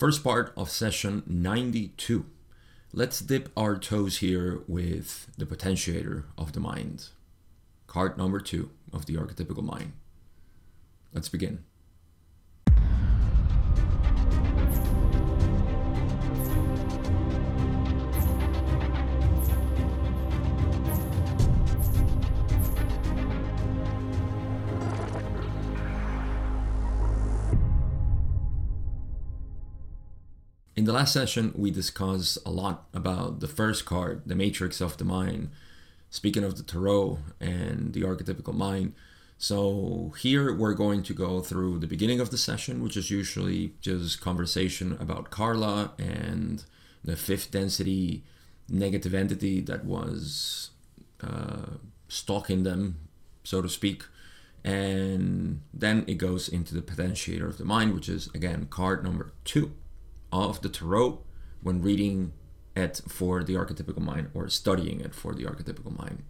First part of session 92. Let's dip our toes here with the potentiator of the mind. Card number two of the archetypical mind. Let's begin. In the last session, we discussed a lot about the first card, the Matrix of the Mind, speaking of the Tarot and the archetypical mind. So, here we're going to go through the beginning of the session, which is usually just conversation about Carla and the fifth density negative entity that was uh, stalking them, so to speak. And then it goes into the potentiator of the mind, which is again card number two of the tarot when reading it for the archetypical mind or studying it for the archetypical mind.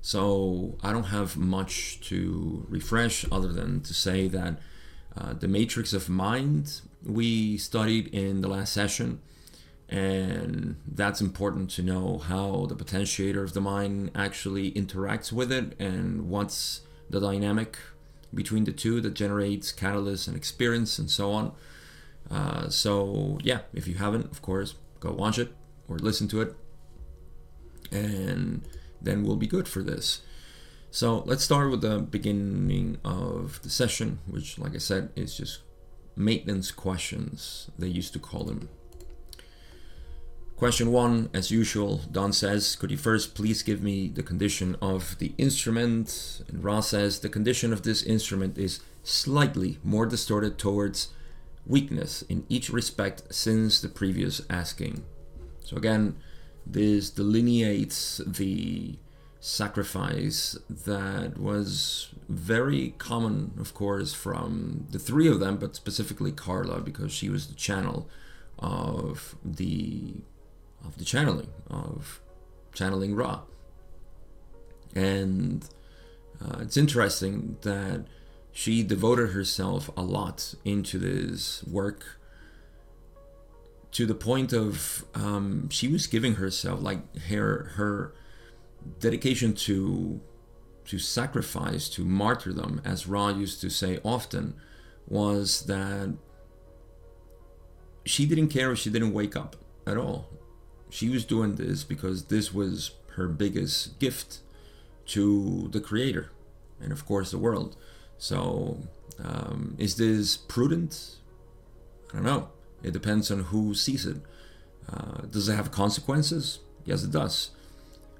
So I don't have much to refresh other than to say that uh, the matrix of mind we studied in the last session, and that's important to know how the potentiator of the mind actually interacts with it and what's the dynamic between the two that generates catalyst and experience and so on. Uh, so yeah, if you haven't, of course, go watch it or listen to it, and then we'll be good for this. So let's start with the beginning of the session, which, like I said, is just maintenance questions. They used to call them. Question one, as usual, Don says, could you first please give me the condition of the instrument? And Ra says, the condition of this instrument is slightly more distorted towards weakness in each respect since the previous asking. So again, this delineates the sacrifice that was very common, of course, from the three of them, but specifically Carla, because she was the channel of the of the channeling of channeling Ra. And uh, it's interesting that she devoted herself a lot into this work to the point of um, she was giving herself like her her dedication to to sacrifice to martyrdom as ra used to say often was that she didn't care if she didn't wake up at all. She was doing this because this was her biggest gift to the creator and of course the world so, um, is this prudent? I don't know. It depends on who sees it. Uh, does it have consequences? Yes, it does.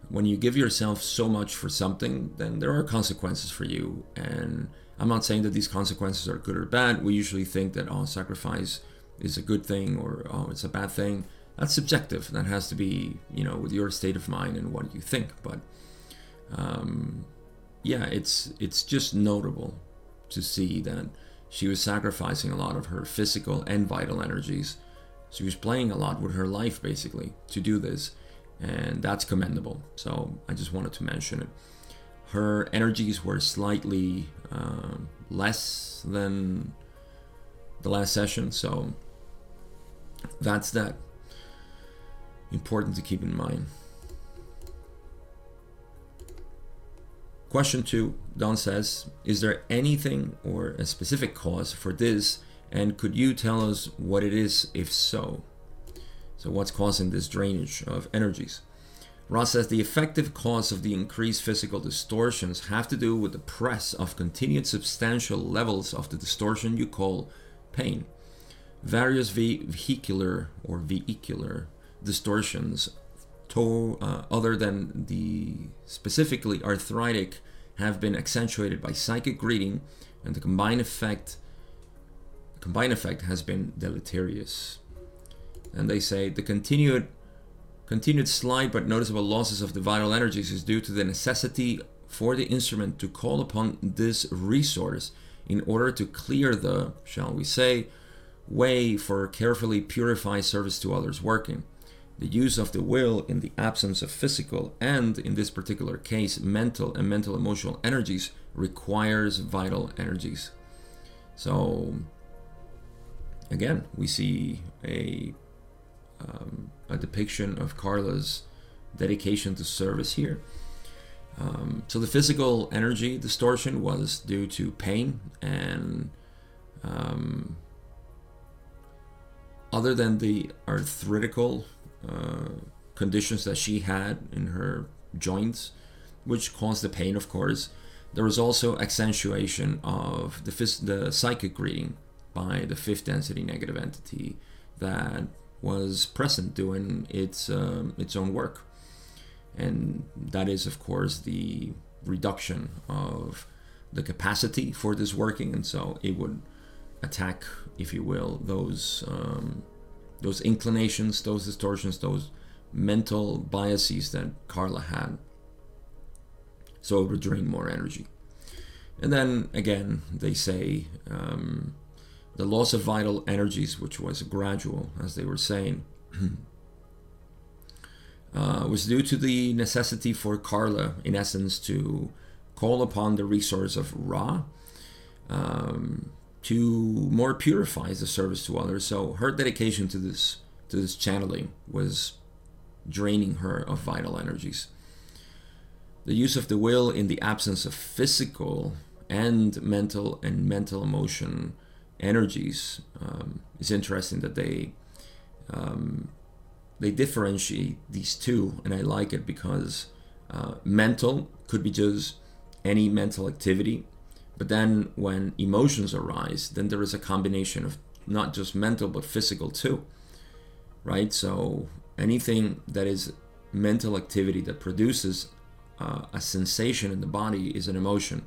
When you give yourself so much for something, then there are consequences for you. And I'm not saying that these consequences are good or bad. We usually think that, oh, sacrifice is a good thing or, oh, it's a bad thing. That's subjective. That has to be, you know, with your state of mind and what you think. But um, yeah, it's it's just notable to see that she was sacrificing a lot of her physical and vital energies. She was playing a lot with her life basically to do this, and that's commendable. So I just wanted to mention it. Her energies were slightly uh, less than the last session, so that's that. Important to keep in mind. Question two, Don says, is there anything or a specific cause for this? And could you tell us what it is if so? So, what's causing this drainage of energies? Ra says the effective cause of the increased physical distortions have to do with the press of continued substantial levels of the distortion you call pain. Various vehicular or vehicular distortions to, uh, other than the specifically arthritic have been accentuated by psychic reading and the combined effect combined effect has been deleterious. And they say the continued continued slight but noticeable losses of the vital energies is due to the necessity for the instrument to call upon this resource in order to clear the shall we say way for carefully purified service to others working the use of the will in the absence of physical and, in this particular case, mental and mental emotional energies requires vital energies. So, again, we see a um, a depiction of Carla's dedication to service here. Um, so the physical energy distortion was due to pain and um, other than the arthritical uh, conditions that she had in her joints, which caused the pain, of course, there was also accentuation of the, phys- the psychic reading by the fifth density negative entity that was present doing its um, its own work, and that is, of course, the reduction of the capacity for this working, and so it would attack, if you will, those um, those inclinations, those distortions, those mental biases that Carla had. So it would drain more energy. And then again, they say um, the loss of vital energies, which was gradual, as they were saying, uh, was due to the necessity for Carla, in essence, to call upon the resource of Ra um, to more purify the service to others. So her dedication to this to this channeling was draining her of vital energies. The use of the will in the absence of physical and mental and mental emotion energies um, is interesting that they um, they differentiate these two, and I like it because uh, mental could be just any mental activity, but then when emotions arise, then there is a combination of not just mental but physical too, right? So anything that is mental activity that produces uh, a sensation in the body is an emotion.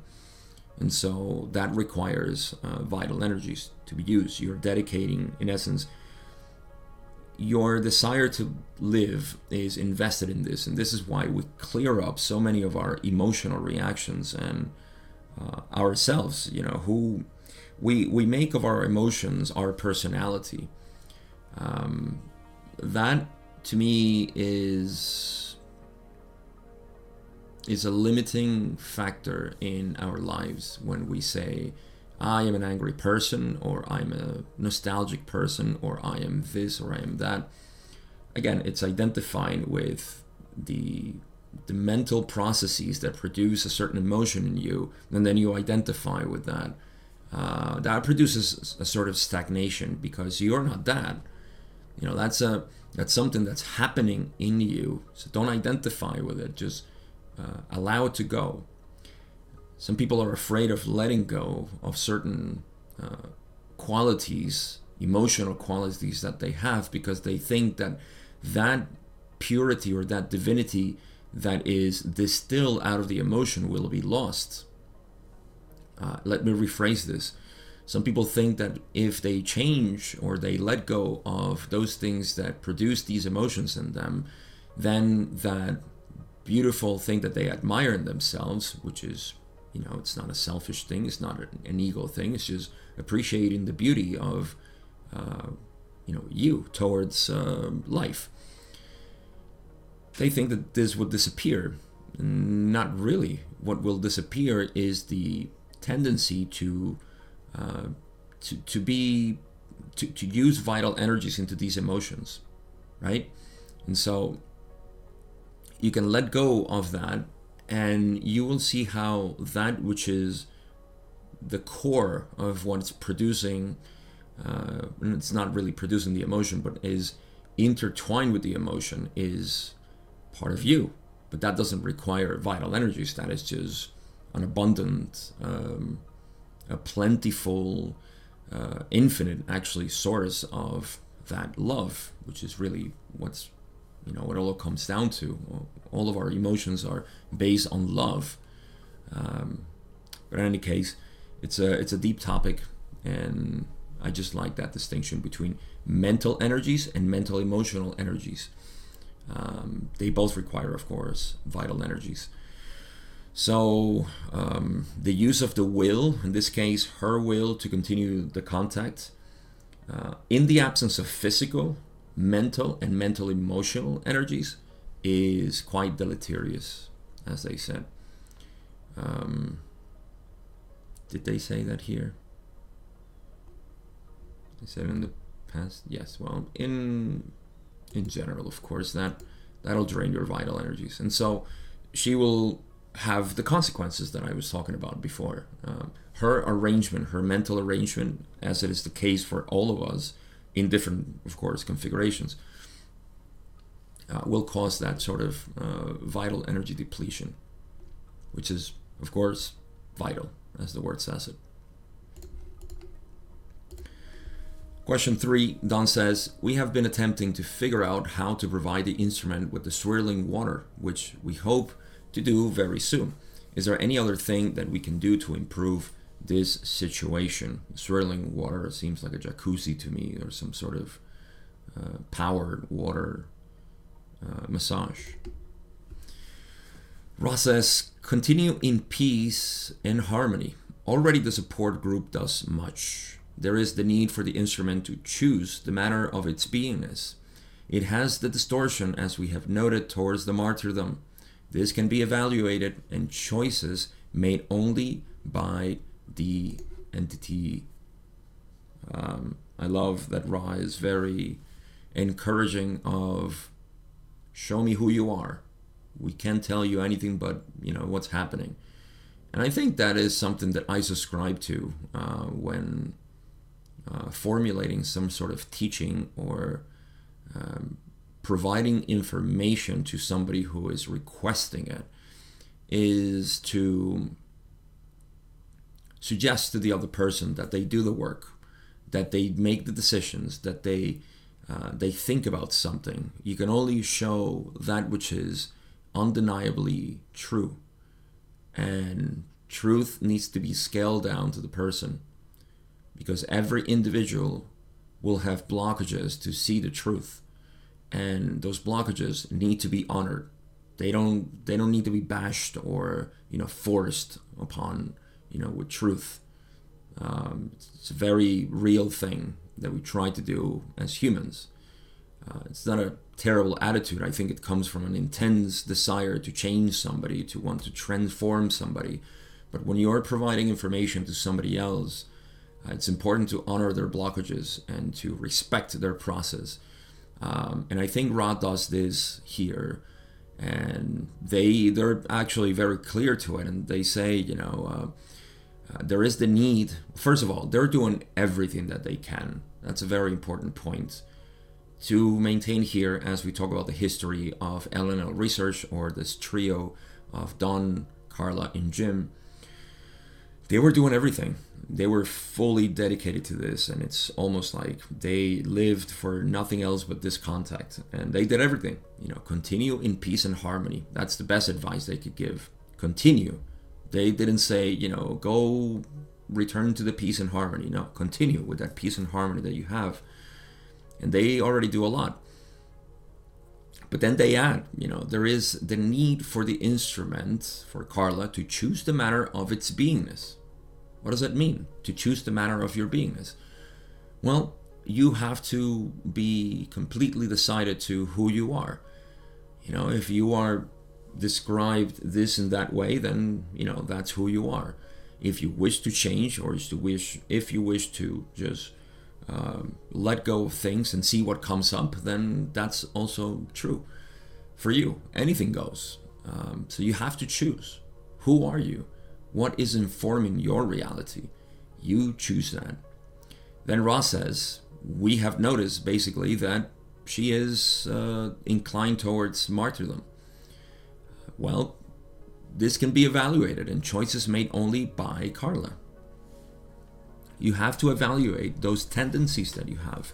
And so that requires uh, vital energies to be used. You're dedicating, in essence, your desire to live is invested in this. And this is why we clear up so many of our emotional reactions and uh, ourselves, you know, who we, we make of our emotions our personality. Um, that to me is is a limiting factor in our lives when we say I am an angry person or I'm a nostalgic person or I am this or I am that. Again, it's identifying with the the mental processes that produce a certain emotion in you, and then you identify with that. Uh, that produces a sort of stagnation because you're not that. You know, that's a that's something that's happening in you. So don't identify with it. Just uh, allow it to go. Some people are afraid of letting go of certain uh, qualities, emotional qualities that they have, because they think that that purity or that divinity that is distilled out of the emotion will be lost. Uh, let me rephrase this. Some people think that if they change or they let go of those things that produce these emotions in them, then that beautiful thing that they admire in themselves, which is, you know, it's not a selfish thing, it's not an ego thing, it's just appreciating the beauty of, uh, you know, you towards uh, life. They think that this would disappear. Not really. What will disappear is the tendency to uh, to to be to, to use vital energies into these emotions, right? And so you can let go of that, and you will see how that which is the core of what's producing, uh, and it's not really producing the emotion, but is intertwined with the emotion, is part of you. But that doesn't require vital energy That is just an abundant. Um, a plentiful, uh, infinite, actually, source of that love, which is really what's, you know, what all comes down to. All of our emotions are based on love. Um, but in any case, it's a it's a deep topic, and I just like that distinction between mental energies and mental emotional energies. Um, they both require, of course, vital energies. So um, the use of the will, in this case, her will to continue the contact, uh, in the absence of physical, mental, and mental emotional energies, is quite deleterious, as they said. Um, did they say that here? They said in the past, yes. Well, in in general, of course, that that'll drain your vital energies, and so she will have the consequences that I was talking about before. Um, her arrangement, her mental arrangement, as it is the case for all of us, in different, of course, configurations, uh, will cause that sort of uh, vital energy depletion, which is, of course, vital, as the word says it. Question three, Don says, We have been attempting to figure out how to provide the instrument with the swirling water, which we hope to do very soon. Is there any other thing that we can do to improve this situation? Swirling water seems like a jacuzzi to me or some sort of uh, powered water uh, massage. Ra says, continue in peace and harmony. Already the support group does much there is the need for the instrument to choose the manner of its beingness. It has the distortion, as we have noted, towards the martyrdom. This can be evaluated and choices made only by the entity. Um, I love that Ra is very encouraging of show me who you are. We can't tell you anything but you know what's happening, and I think that is something that I subscribe to uh, when uh, formulating some sort of teaching or um, providing information to somebody who is requesting it is to suggest to the other person that they do the work, that they make the decisions, that they uh, they think about something. You can only show that which is undeniably true, and truth needs to be scaled down to the person because every individual will have blockages to see the truth. And those blockages need to be honored. They don't they don't need to be bashed or you know forced upon you know with truth. Um, it's a very real thing that we try to do as humans. Uh, it's not a terrible attitude. I think it comes from an intense desire to change somebody to want to transform somebody. But when you're providing information to somebody else it's important to honor their blockages and to respect their process. Um, and I think Ra does this here, and they they're actually very clear to it, and they say, you know, uh, uh, there is the need. First of all, they're doing everything that they can. That's a very important point to maintain here as we talk about the history of LNL research or this trio of Don, Carla, and Jim. They were doing everything. They were fully dedicated to this and it's almost like they lived for nothing else but this contact and they did everything you know continue in peace and harmony. That's the best advice they could give. Continue. They didn't say you know go return to the peace and harmony. No continue with that peace and harmony that you have. And they already do a lot. But then they add you know there is the need for the instrument for carla to choose the manner of its beingness what does that mean? To choose the manner of your beingness? Well, you have to be completely decided to who you are. You know, if you are described this and that way, then you know that's who you are. If you wish to change, or to wish, if you wish to just um, let go of things and see what comes up, then that's also true for you. Anything goes. Um, so you have to choose. Who are you? What is informing your reality? You choose that. Then Ra says, We have noticed basically that she is uh, inclined towards martyrdom. Well, this can be evaluated and choices made only by Carla. You have to evaluate those tendencies that you have.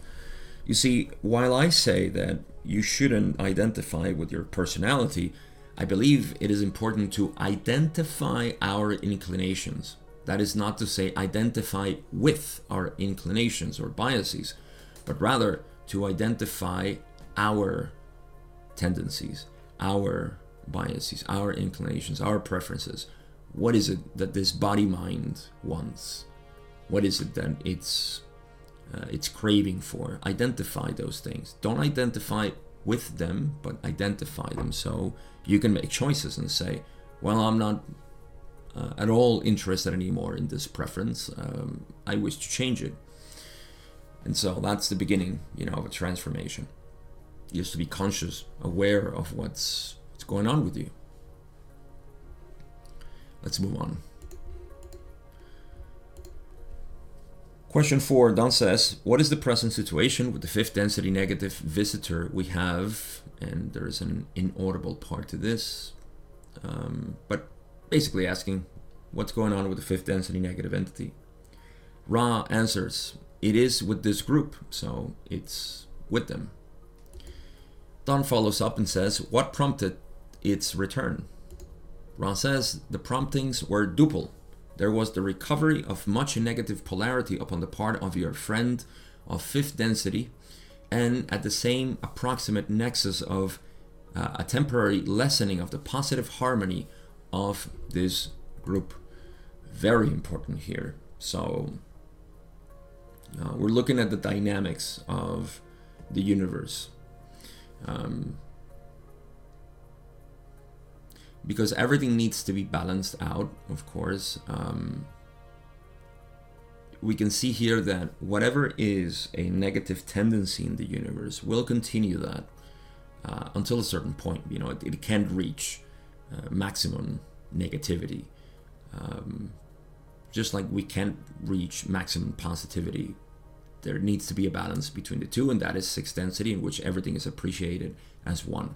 You see, while I say that you shouldn't identify with your personality, I believe it is important to identify our inclinations. That is not to say identify with our inclinations or biases, but rather to identify our tendencies, our biases, our inclinations, our preferences. What is it that this body mind wants? What is it that it's uh, it's craving for? Identify those things. Don't identify with them, but identify them so you can make choices and say, well, I'm not uh, at all interested anymore in this preference. Um, I wish to change it. And so that's the beginning, you know, of a transformation. You have to be conscious, aware of what's what's going on with you. Let's move on. Question four, Don says, What is the present situation with the fifth density negative visitor we have? And there's an inaudible part to this. Um, but basically asking, What's going on with the fifth density negative entity? Ra answers, It is with this group, so it's with them. Don follows up and says, What prompted its return? Ra says, The promptings were duple there was the recovery of much negative polarity upon the part of your friend of fifth density, and at the same approximate nexus of uh, a temporary lessening of the positive harmony of this group. Very important here. So, uh, we're looking at the dynamics of the universe. Um, because everything needs to be balanced out, of course. Um, we can see here that whatever is a negative tendency in the universe will continue that uh, until a certain point. You know, it, it can't reach uh, maximum negativity. Um, just like we can't reach maximum positivity, there needs to be a balance between the two, and that is sixth density, in which everything is appreciated as one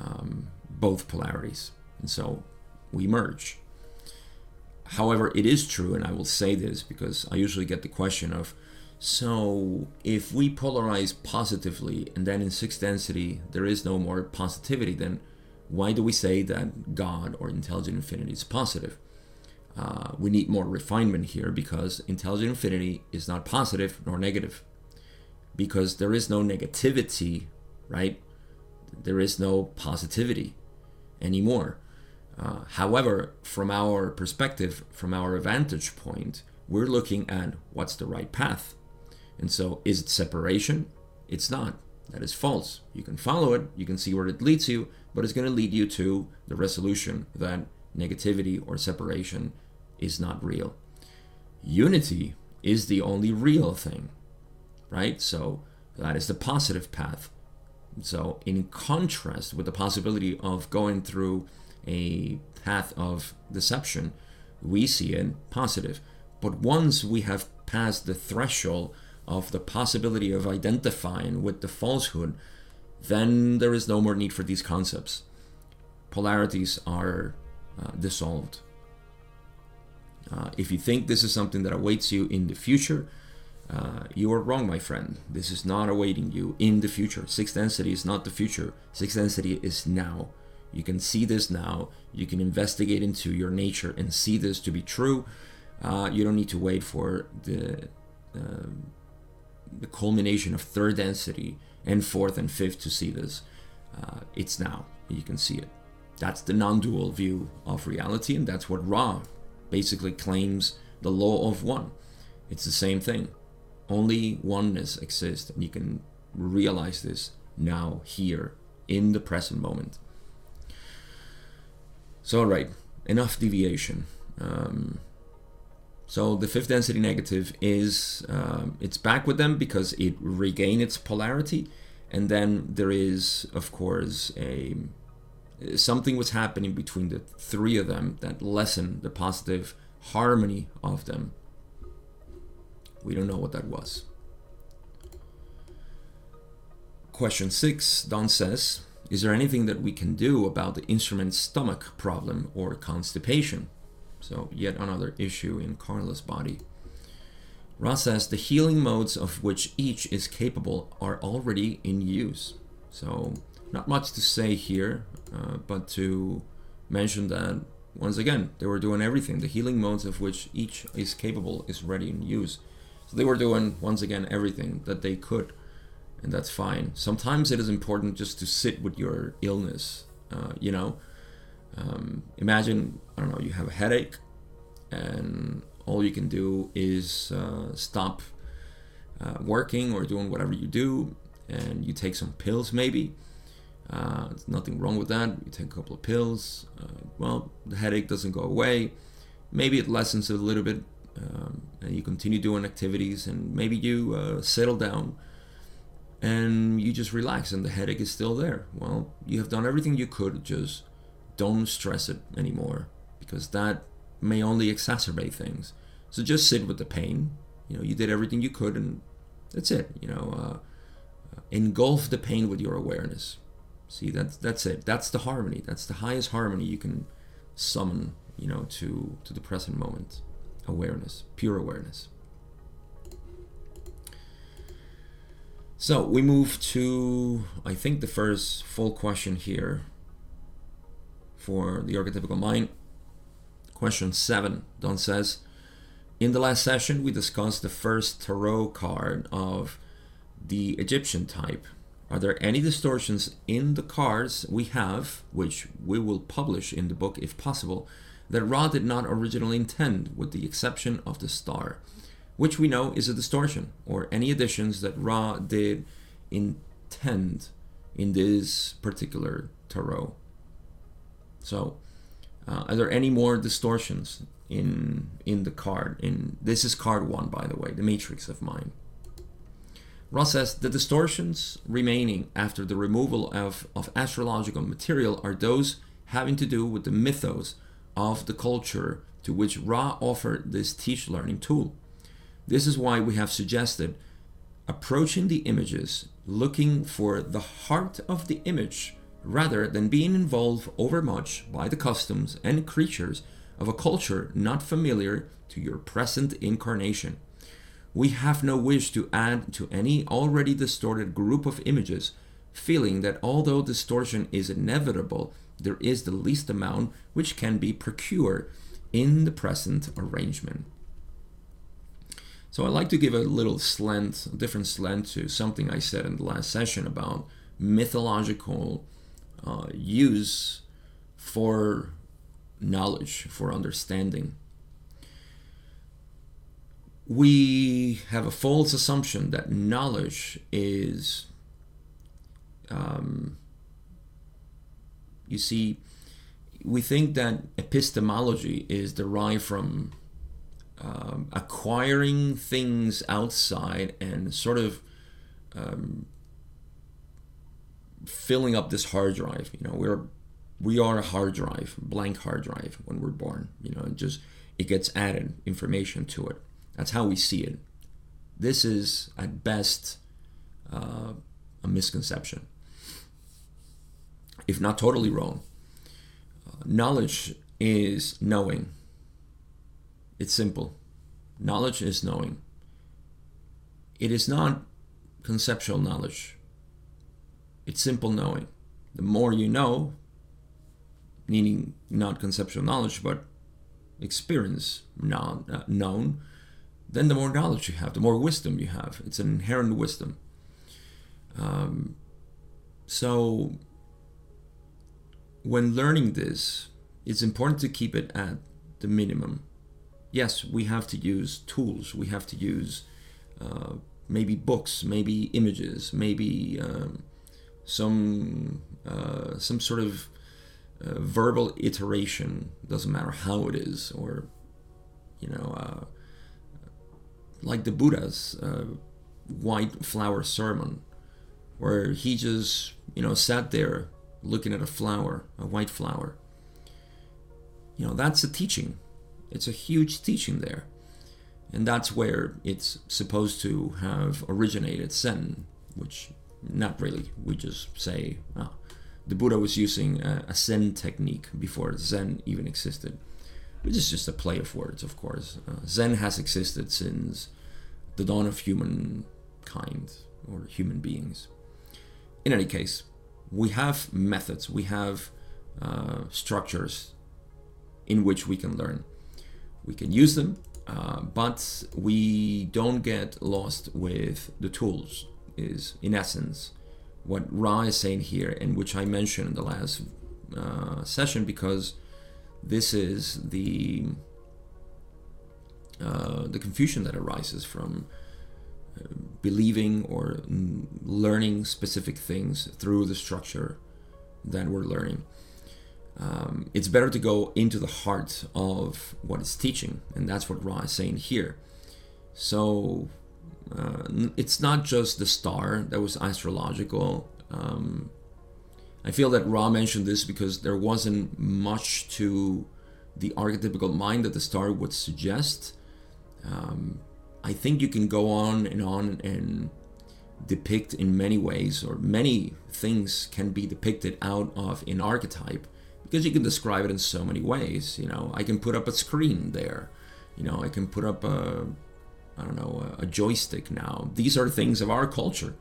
um, both polarities. And so we merge. However, it is true, and I will say this because I usually get the question of so if we polarize positively and then in sixth density there is no more positivity, then why do we say that God or intelligent infinity is positive? Uh, we need more refinement here because intelligent infinity is not positive nor negative because there is no negativity, right? there is no positivity anymore. Uh, however, from our perspective, from our vantage point, we're looking at what's the right path. And so, is it separation? It's not. That is false. You can follow it, you can see where it leads you, but it's going to lead you to the resolution that negativity or separation is not real. Unity is the only real thing, right? So, that is the positive path. So, in contrast with the possibility of going through a path of deception, we see it positive. But once we have passed the threshold of the possibility of identifying with the falsehood, then there is no more need for these concepts. Polarities are uh, dissolved. Uh, if you think this is something that awaits you in the future, uh, you are wrong, my friend. This is not awaiting you in the future. Sixth density is not the future. Sixth density is now. You can see this now. You can investigate into your nature and see this to be true. Uh, you don't need to wait for the uh, the culmination of third density and fourth and fifth to see this. Uh, it's now. You can see it. That's the non-dual view of reality, and that's what Ra basically claims the law of one. It's the same thing only oneness exists, and you can realize this now, here, in the present moment. So, all right, enough deviation. Um, so the fifth density negative is um, it's back with them because it regained its polarity, and then there is, of course, a something was happening between the three of them that lessened the positive harmony of them we don't know what that was. Question six, Don says, is there anything that we can do about the instrument's stomach problem or constipation? So, yet another issue in Carla's body. Ra says the healing modes of which each is capable are already in use. So, not much to say here, uh, but to mention that once again, they were doing everything. The healing modes of which each is capable is ready in use. So they were doing, once again, everything that they could, and that's fine. Sometimes it is important just to sit with your illness, uh, you know. Um, imagine, I don't know, you have a headache, and all you can do is uh, stop uh, working or doing whatever you do, and you take some pills maybe. Uh, there's nothing wrong with that. You take a couple of pills. Uh, well, the headache doesn't go away. Maybe it lessens a little bit, um, and you continue doing activities, and maybe you uh, settle down and you just relax, and the headache is still there. Well, you have done everything you could, just don't stress it anymore because that may only exacerbate things. So just sit with the pain. You know, you did everything you could, and that's it. You know, uh, engulf the pain with your awareness. See, that's that's it. That's the harmony. That's the highest harmony you can summon. You know, to to the present moment. Awareness, pure awareness. So we move to, I think, the first full question here for the archetypical mind. Question seven, Don says, in the last session, we discussed the first tarot card of the Egyptian type. Are there any distortions in the cards we have, which we will publish in the book if possible, that Ra did not originally intend, with the exception of the star, which we know is a distortion, or any additions that Ra did intend in this particular tarot? So, uh, are there any more distortions in in the card? In this is card one, by the way, the Matrix of Mind. Ra says the distortions remaining after the removal of, of astrological material are those having to do with the mythos of the culture to which Ra offered this teach learning tool. This is why we have suggested approaching the images, looking for the heart of the image rather than being involved overmuch by the customs and creatures of a culture not familiar to your present incarnation. We have no wish to add to any already distorted group of images, feeling that although distortion is inevitable, there is the least amount which can be procured in the present arrangement. So I like to give a little slant, a different slant to something I said in the last session about mythological uh, use for knowledge, for understanding. We have a false assumption that knowledge is, um, you see, we think that epistemology is derived from um, acquiring things outside and sort of um, filling up this hard drive. You know, we're we are a hard drive, blank hard drive when we're born. You know, it just it gets added information to it. That's how we see it. This is at best uh, a misconception, if not totally wrong. Uh, knowledge is knowing. It's simple. Knowledge is knowing. It is not conceptual knowledge. It's simple knowing. The more you know, meaning not conceptual knowledge, but experience non, uh, known, then the more knowledge you have, the more wisdom you have. It's an inherent wisdom. Um, so, when learning this, it's important to keep it at the minimum. Yes, we have to use tools, we have to use uh, maybe books, maybe images, maybe. Um, some uh, some sort of uh, verbal iteration doesn't matter how it is or you know uh, like the buddha's uh, white flower sermon where he just you know sat there looking at a flower a white flower you know that's a teaching it's a huge teaching there and that's where it's supposed to have originated zen which not really. We just say oh, the Buddha was using a, a, Zen technique before Zen even existed, which is just a play of words, of course. Uh, Zen has existed since the dawn of humankind or human beings. In any case, we have methods, we have uh, structures in which we can learn. We can use them, uh, but we don't get lost with the tools is, in essence, what Ra is saying here, and which I mentioned in the last uh, session, because this is the uh, the confusion that arises from believing or learning specific things through the structure that we're learning. um, it's better to go into the heart of what it's teaching, and that's what Ra is saying here. So uh, it's not just the star that was astrological. Um, I feel that Ra mentioned this because there wasn't much to the archetypical mind that the star would suggest. Um, I think you can go on and on and depict in many ways, or many things can be depicted out of an archetype because you can describe it in so many ways. You know, I can put up a screen there. You know, I can put up a, I don't know, a joystick now. These are things of our culture.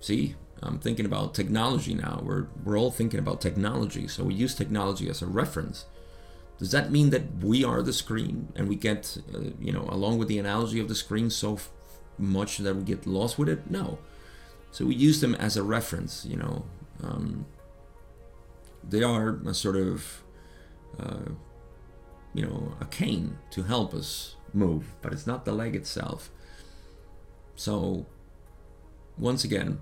See, I'm thinking about technology now. We're we're all thinking about technology, so we use technology as a reference. Does that mean that we are the screen and we get, uh, you know, along with the analogy of the screen, so f- much that we get lost with it? No. So we use them as a reference. You know, um, they are a sort of, uh, you know, a cane to help us move, but it's not the leg itself. So, once again,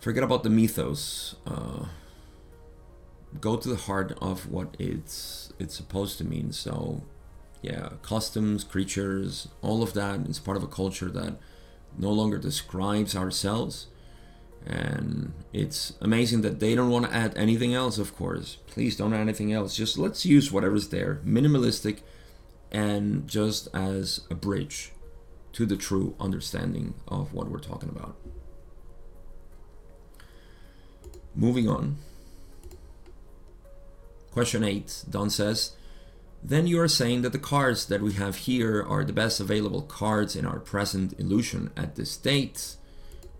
forget about the mythos. Uh, go to the heart of what it's it's supposed to mean. So, yeah, customs, creatures, all of that is part of a culture that no longer describes ourselves. And it's amazing that they don't want to add anything else, of course. Please don't add anything else. Just let's use whatever's there, minimalistic, and just as a bridge to the true understanding of what we're talking about. Moving on. Question 8, Don says, then you are saying that the cards that we have here are the best available cards in our present illusion at this date.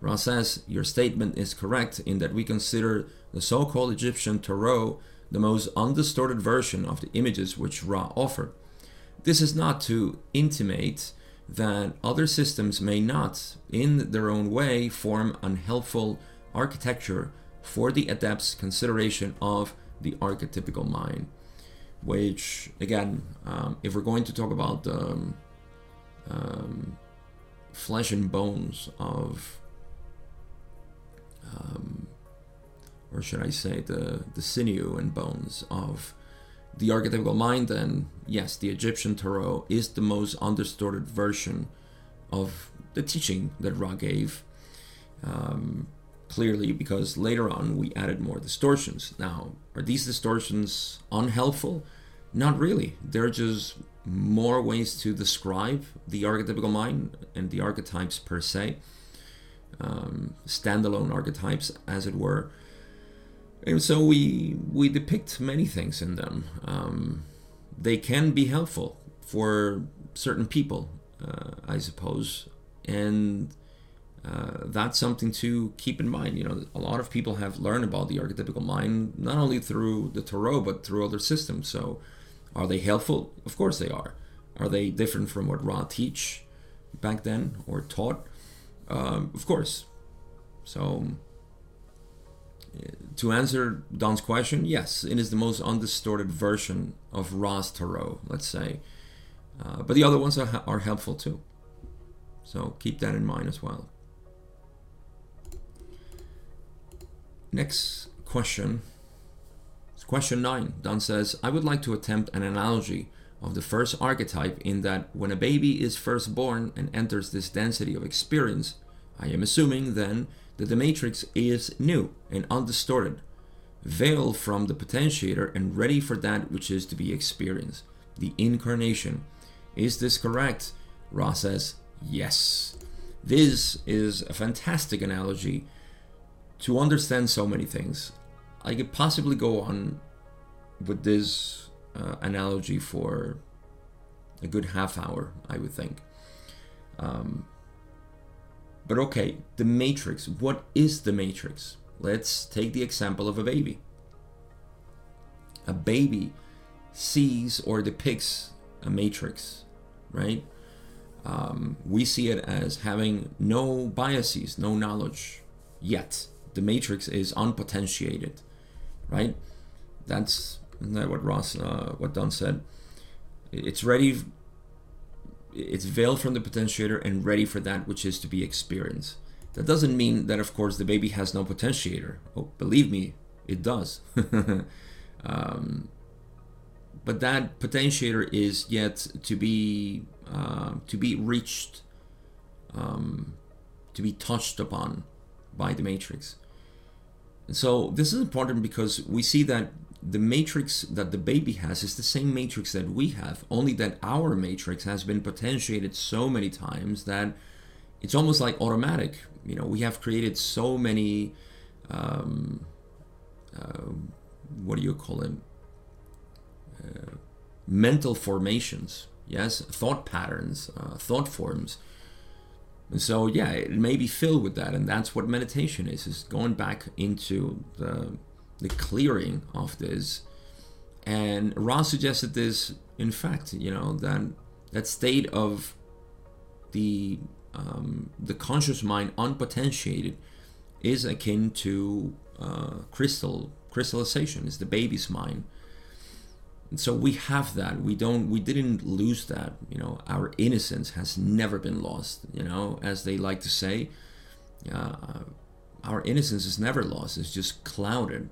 Ra says, Your statement is correct in that we consider the so called Egyptian Tarot the most undistorted version of the images which Ra offered. This is not to intimate that other systems may not, in their own way, form unhelpful architecture for the adept's consideration of the archetypical mind. Which, again, um, if we're going to talk about the um, um, flesh and bones of, um, or should I say, the, the sinew and bones of the archetypical mind, then yes, the Egyptian Tarot is the most undistorted version of the teaching that Ra gave. Um, clearly because later on we added more distortions. Now, are these distortions unhelpful? Not really. They're just more ways to describe the archetypical mind and the archetypes per se, um, standalone archetypes, as it were. And so we we depict many things in them. Um, they can be helpful for certain people, uh, I suppose, and uh, that's something to keep in mind. You know, a lot of people have learned about the archetypical mind not only through the tarot but through other systems. So, are they helpful? Of course they are. Are they different from what Ra teach back then or taught? Um, of course. So, to answer Don's question, yes, it is the most undistorted version of Ra's tarot, let's say. Uh, but the other ones are, are helpful too. So keep that in mind as well. Next question. Question 9. Don says, I would like to attempt an analogy of the first archetype in that when a baby is first born and enters this density of experience, I am assuming then that the matrix is new and undistorted, veiled from the potentiator and ready for that which is to be experienced, the incarnation. Is this correct? Ra says, yes. This is a fantastic analogy to understand so many things. I could possibly go on with this uh, analogy for a good half hour, I would think. Um, but okay, the matrix. What is the matrix? Let's take the example of a baby. A baby sees or depicts a matrix, right? Um, we see it as having no biases, no knowledge yet the matrix is unpotentiated, right? That's that what Ra, uh, what Don said. It's ready. It's veiled from the potentiator and ready for that which is to be experienced. That doesn't mean that, of course, the baby has no potentiator. Oh, believe me, it does. um, but that potentiator is yet to be uh, to be reached, um, to be touched upon by the matrix. So this is important because we see that the matrix that the baby has is the same matrix that we have, only that our matrix has been potentiated so many times that it's almost like automatic. You know, we have created so many, um, uh, what do you call them? Uh, mental formations, yes, thought patterns, uh, thought forms. And so, yeah, it may be filled with that, and that's what meditation is: is going back into the the clearing of this. And Ra's suggested this, in fact, you know, that that state of the um, the conscious mind unpotentiated is akin to uh, crystal crystallization. Is the baby's mind. So we have that. We don't. We didn't lose that. You know, our innocence has never been lost. You know, as they like to say, uh, our innocence is never lost. It's just clouded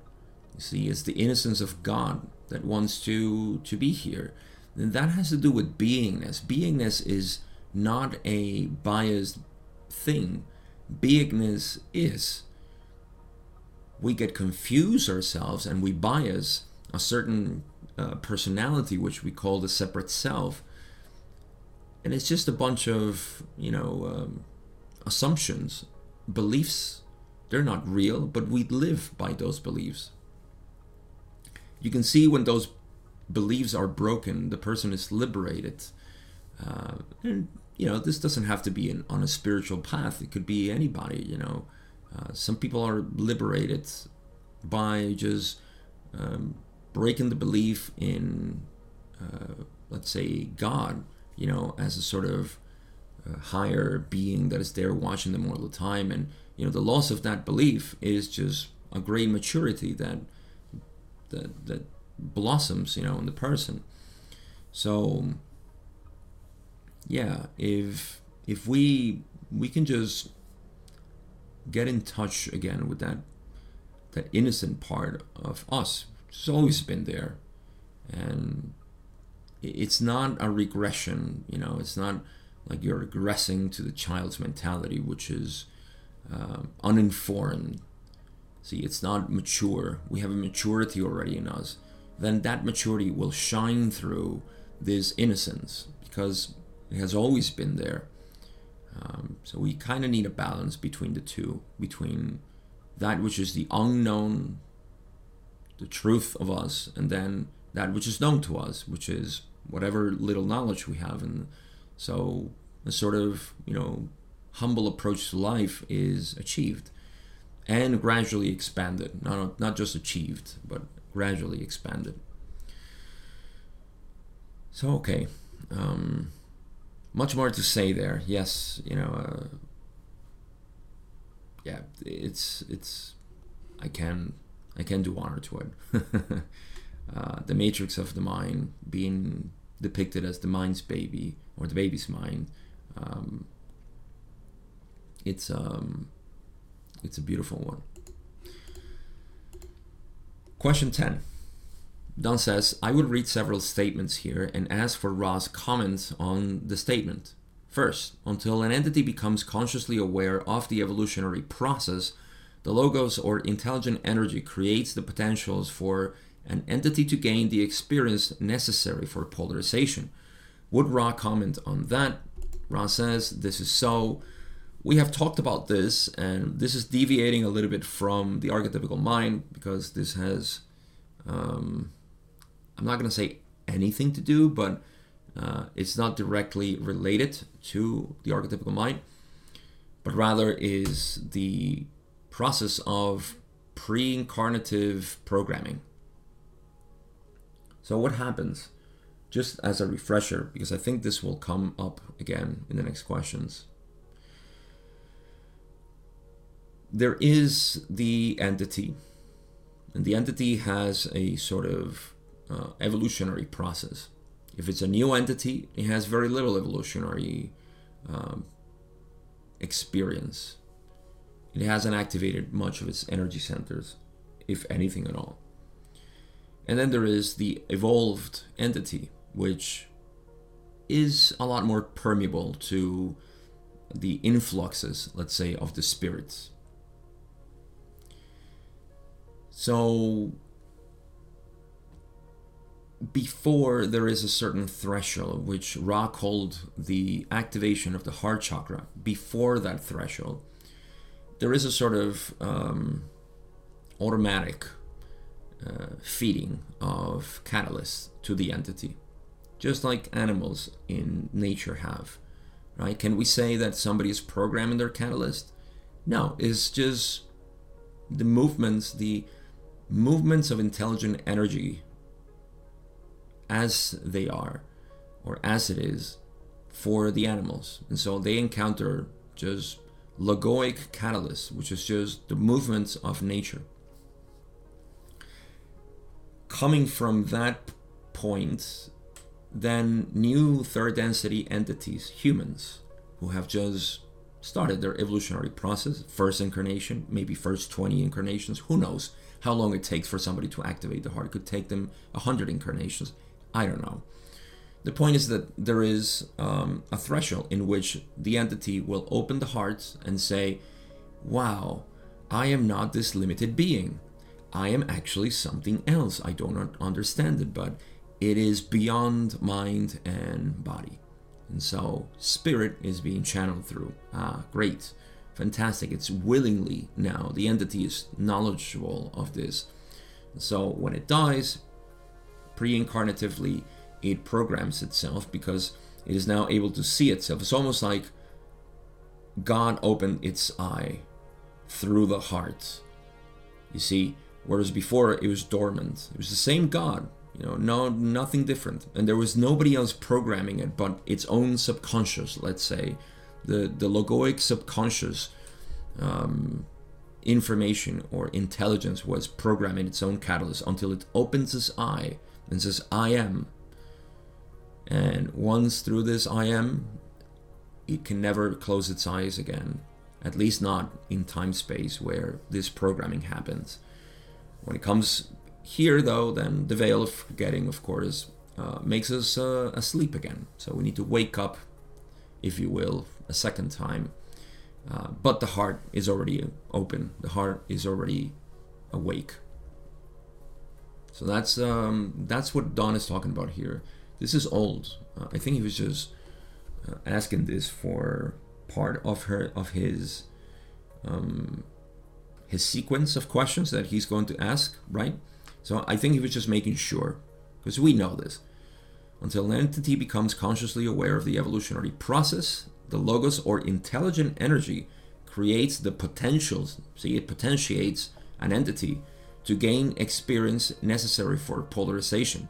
you see, it's the innocence of God that wants to to be here. And that has to do with beingness. Beingness is not a biased thing. Beingness is. We get confused ourselves and we bias a certain uh, personality, which we call the separate self. And it's just a bunch of, you know, um, assumptions, beliefs. They're not real, but we live by those beliefs you can see when those beliefs are broken, the person is liberated. Uh, and you know, this doesn't have to be an, on a spiritual path. It could be anybody. You know, uh, some people are liberated by just um, breaking the belief in, uh, let's say, God. You know, as a sort of uh, higher being that is there watching them all the time, and you know, the loss of that belief is just a great maturity that that that blossoms, you know, in the person. So yeah, if if we we can just get in touch again with that that innocent part of us, it's always been there, and it's not a regression. You know, it's not like you're regressing to the child's mentality, which is uh, uninformed. See it's not mature. We have a maturity already in us. Then that maturity will shine through this innocence because it has always been there. Um, so we kind of need a balance between the two between that which is the unknown the truth of us and then that which is known to us which is whatever little knowledge we have and so a sort of you know humble approach to life is achieved and gradually expanded, not, not just achieved, but gradually expanded. So, okay. Um, much more to say there. Yes, you know, uh, yeah, it's, it's, I can, I can do honor to it. uh, the matrix of the mind being depicted as the mind's baby or the baby's mind. Um, it's, um, it's a beautiful one. Question 10. Don says, I would read several statements here and ask for Ra's comments on the statement. First, until an entity becomes consciously aware of the evolutionary process, the logos or intelligent energy creates the potentials for an entity to gain the experience necessary for polarization. Would Ra comment on that? Ra says, This is so we have talked about this, and this is deviating a little bit from the archetypical mind because this has, um, I'm not going to say anything to do, but uh, it's not directly related to the archetypical mind, but rather is the process of pre incarnative programming. So, what happens? Just as a refresher, because I think this will come up again in the next questions. there is the entity, and the entity has a sort of uh, evolutionary process. If it's a new entity, it has very little evolutionary um, experience. It hasn't activated much of its energy centers. if anything at all. And then there is the evolved entity, which is a lot more permeable to the influxes, let's say, of the spirits. So, before there is a certain threshold, which Ra called the activation of the heart chakra, before that threshold, there is a sort of um, automatic uh, feeding of catalysts to the entity, just like animals in nature have. Right? Can we say that somebody is programming their catalyst? No, it's just the movements, the movements of intelligent energy as they are or as it is for the animals. And so they encounter just logoic catalyst, which is just the movements of nature. Coming from that point, then new third density entities, humans, who have just started their evolutionary process, first incarnation, maybe first 20 incarnations, who knows how long it takes for somebody to activate the heart. It could take them 100 incarnations. I don't know. The point is that there is um, a threshold in which the entity will open the heart and say, Wow, I am not this limited being. I am actually something else. I do not understand it, but it is beyond mind and body. And so spirit is being channeled through. Ah, great. Fantastic. It's willingly now. The entity is knowledgeable of this. So when it dies, pre-incarnatively it programs itself because it is now able to see itself. It's almost like God opened its eye through the heart. You see, whereas before it was dormant. It was the same God, you know, no nothing different. And there was nobody else programming it but its own subconscious, let's say. The the logoic subconscious um, information or intelligence was programming its own catalyst until it opens its eye and says, I am. And once through this I am, it can never close its eyes again. At least not in time space where this programming happens. When it comes here, though, then the veil of forgetting, of course, uh, makes us uh, asleep again. So we need to wake up, if you will, a second time. Uh, but the heart is already open, the heart is already awake. So that's um, that's what Don is talking about here. This is old. Uh, I think he was just uh, asking this for part of her of his um, his sequence of questions that he's going to ask, right? So I think he was just making sure, because we know this. Until an entity becomes consciously aware of the evolutionary process, the logos or intelligent energy creates the potentials. See, it potentiates an entity to gain experience necessary for polarization.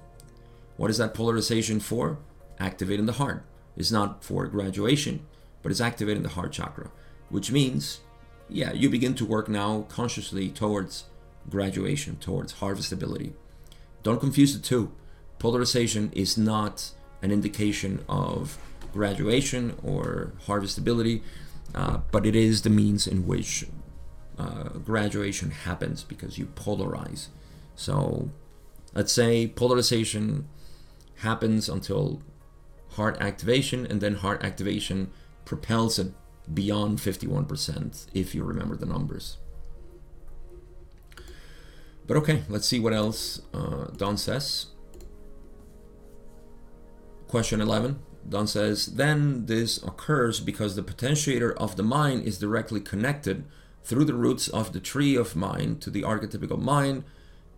What is that polarization for? Activating the heart. It's not for graduation, but it's activating the heart chakra, which means, yeah, you begin to work now consciously towards graduation, towards harvestability. Don't confuse the two. Polarization is not an indication of graduation or harvestability, uh, but it is the means in which uh, graduation happens because you polarize. So let's say polarization happens until heart activation, and then heart activation propels it beyond 51%, if you remember the numbers. But okay, let's see what else uh, Don says. Question 11. Don says, then this occurs because the potentiator of the mind is directly connected through the roots of the tree of mind to the archetypical mind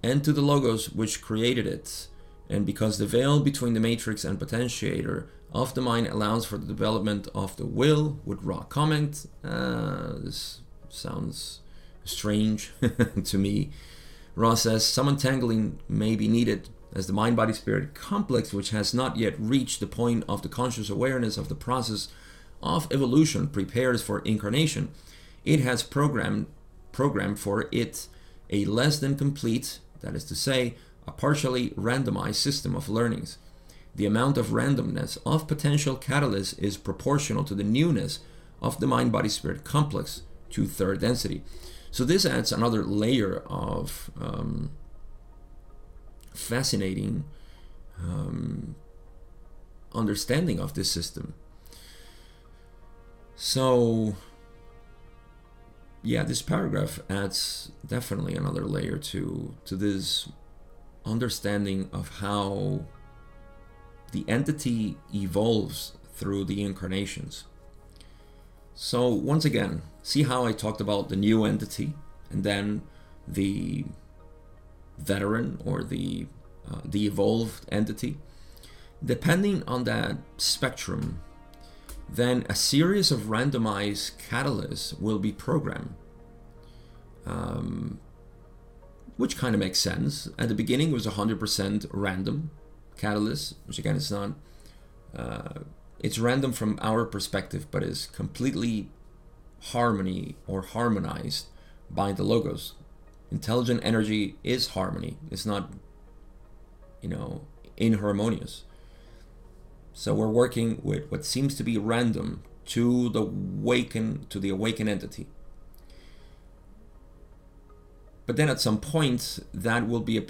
and to the logos which created it. And because the veil between the matrix and potentiator of the mind allows for the development of the will, would Ra comment, uh, this sounds strange to me. Ra says some untangling may be needed as the mind body spirit complex, which has not yet reached the point of the conscious awareness of the process of evolution, prepares for incarnation it has programmed programmed for it a less than complete, that is to say, a partially randomized system of learnings. The amount of randomness of potential catalysts is proportional to the newness of the mind body spirit complex to third density. So this adds another layer of um, fascinating um, understanding of this system. So, yeah, this paragraph adds definitely another layer to to this understanding of how the entity evolves through the incarnations. So once again, see how I talked about the new entity and then the veteran or the uh, the evolved entity. Depending on that spectrum, then a series of randomized catalysts will be programmed. Um, which kind of makes sense. At the beginning, it was 100% random catalyst, which again is not. Uh, it's random from our perspective, but is completely harmony or harmonized by the logos. Intelligent energy is harmony. It's not, you know, inharmonious. So we're working with what seems to be random to the awaken to the awakened entity. But then at some point, that will be a.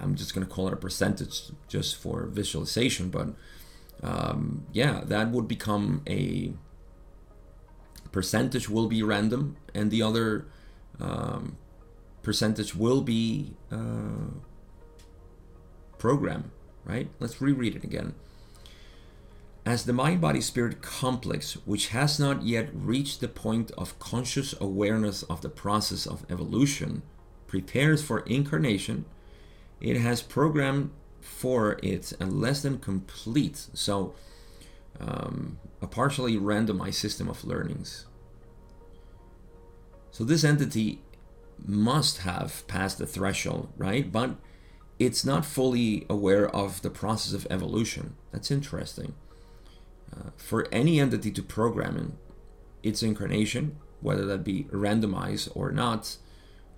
I'm just going to call it a percentage just for visualization. But um, yeah, that would become a percentage will be random, and the other um, percentage will be uh, program. Right? Let's reread it again. As the mind body spirit complex, which has not yet reached the point of conscious awareness of the process of evolution, prepares for incarnation, it has programmed for it a less than complete, so um, a partially randomized system of learnings. So this entity must have passed the threshold, right? But it's not fully aware of the process of evolution. That's interesting. Uh, for any entity to program in its incarnation, whether that be randomized or not,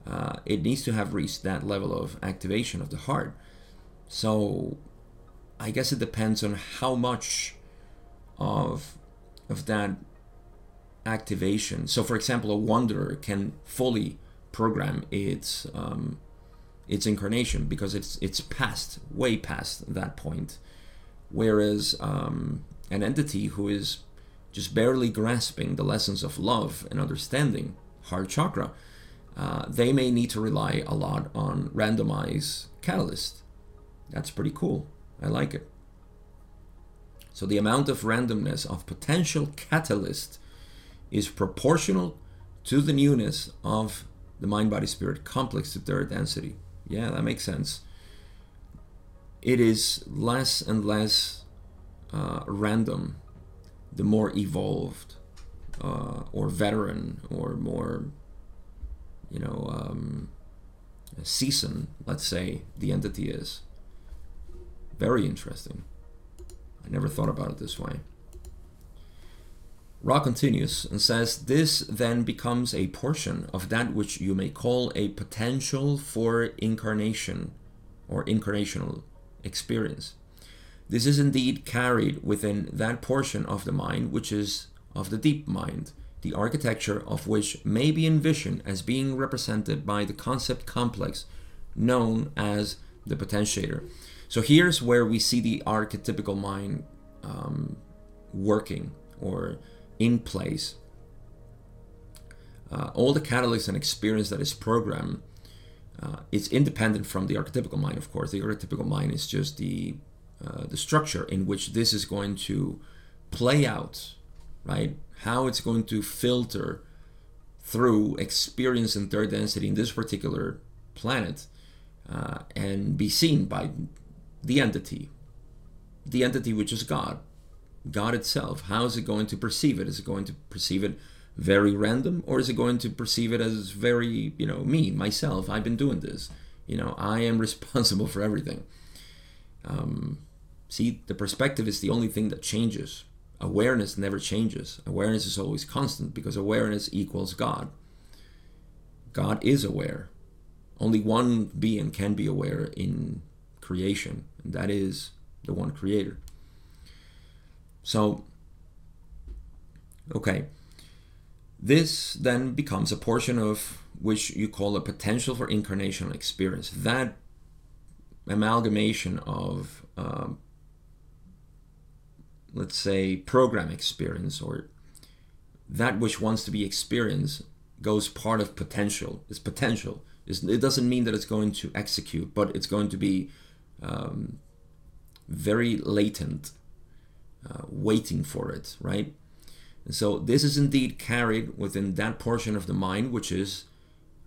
uh, it needs to have reached that level of activation of the heart. So I guess it depends on how much of of that activation. So, for example, a wanderer can fully program its um, its incarnation because it's it's past, way past that point. Whereas um, an entity who is just barely grasping the lessons of love and understanding, heart chakra, uh, they may need to rely a lot on randomized catalyst. That's pretty cool. I like it. So the amount of randomness of potential catalyst is proportional to the newness of the mind body spirit complex to third density. Yeah, that makes sense. It is less and less uh, random the more evolved uh, or veteran or more you know, um, season, let's say, the entity is. Very interesting. I never thought about it this way. Ra continues and says, This then becomes a portion of that which you may call a potential for incarnation or incarnational experience. This is indeed carried within that portion of the mind which is of the deep mind, the architecture of which may be envisioned as being represented by the concept complex known as the potentiator. So here's where we see the archetypical mind um, working or in place. Uh, all the catalysts and experience that is programmed uh, independent from the archetypical mind, of course. The archetypical mind is just the uh, the structure in which this is going to play out, right? How it's going to filter through experience and third density in this particular planet uh, and be seen by the entity, the entity which is God, God itself. How is it going to perceive it? Is it going to perceive it very random or is it going to perceive it as very, you know, me, myself? I've been doing this. You know, I am responsible for everything. Um, see, the perspective is the only thing that changes awareness never changes. Awareness is always constant because awareness equals God. God is aware. Only one being can be aware in creation, and that is the one creator. So, okay. This then becomes a portion of which you call a potential for incarnational experience. That amalgamation of, um, let's say, program experience or that which wants to be experienced goes part of potential. It's potential. It's, it doesn't mean that it's going to execute, but it's going to be um, very latent, uh, waiting for it, right? And so this is indeed carried within that portion of the mind, which is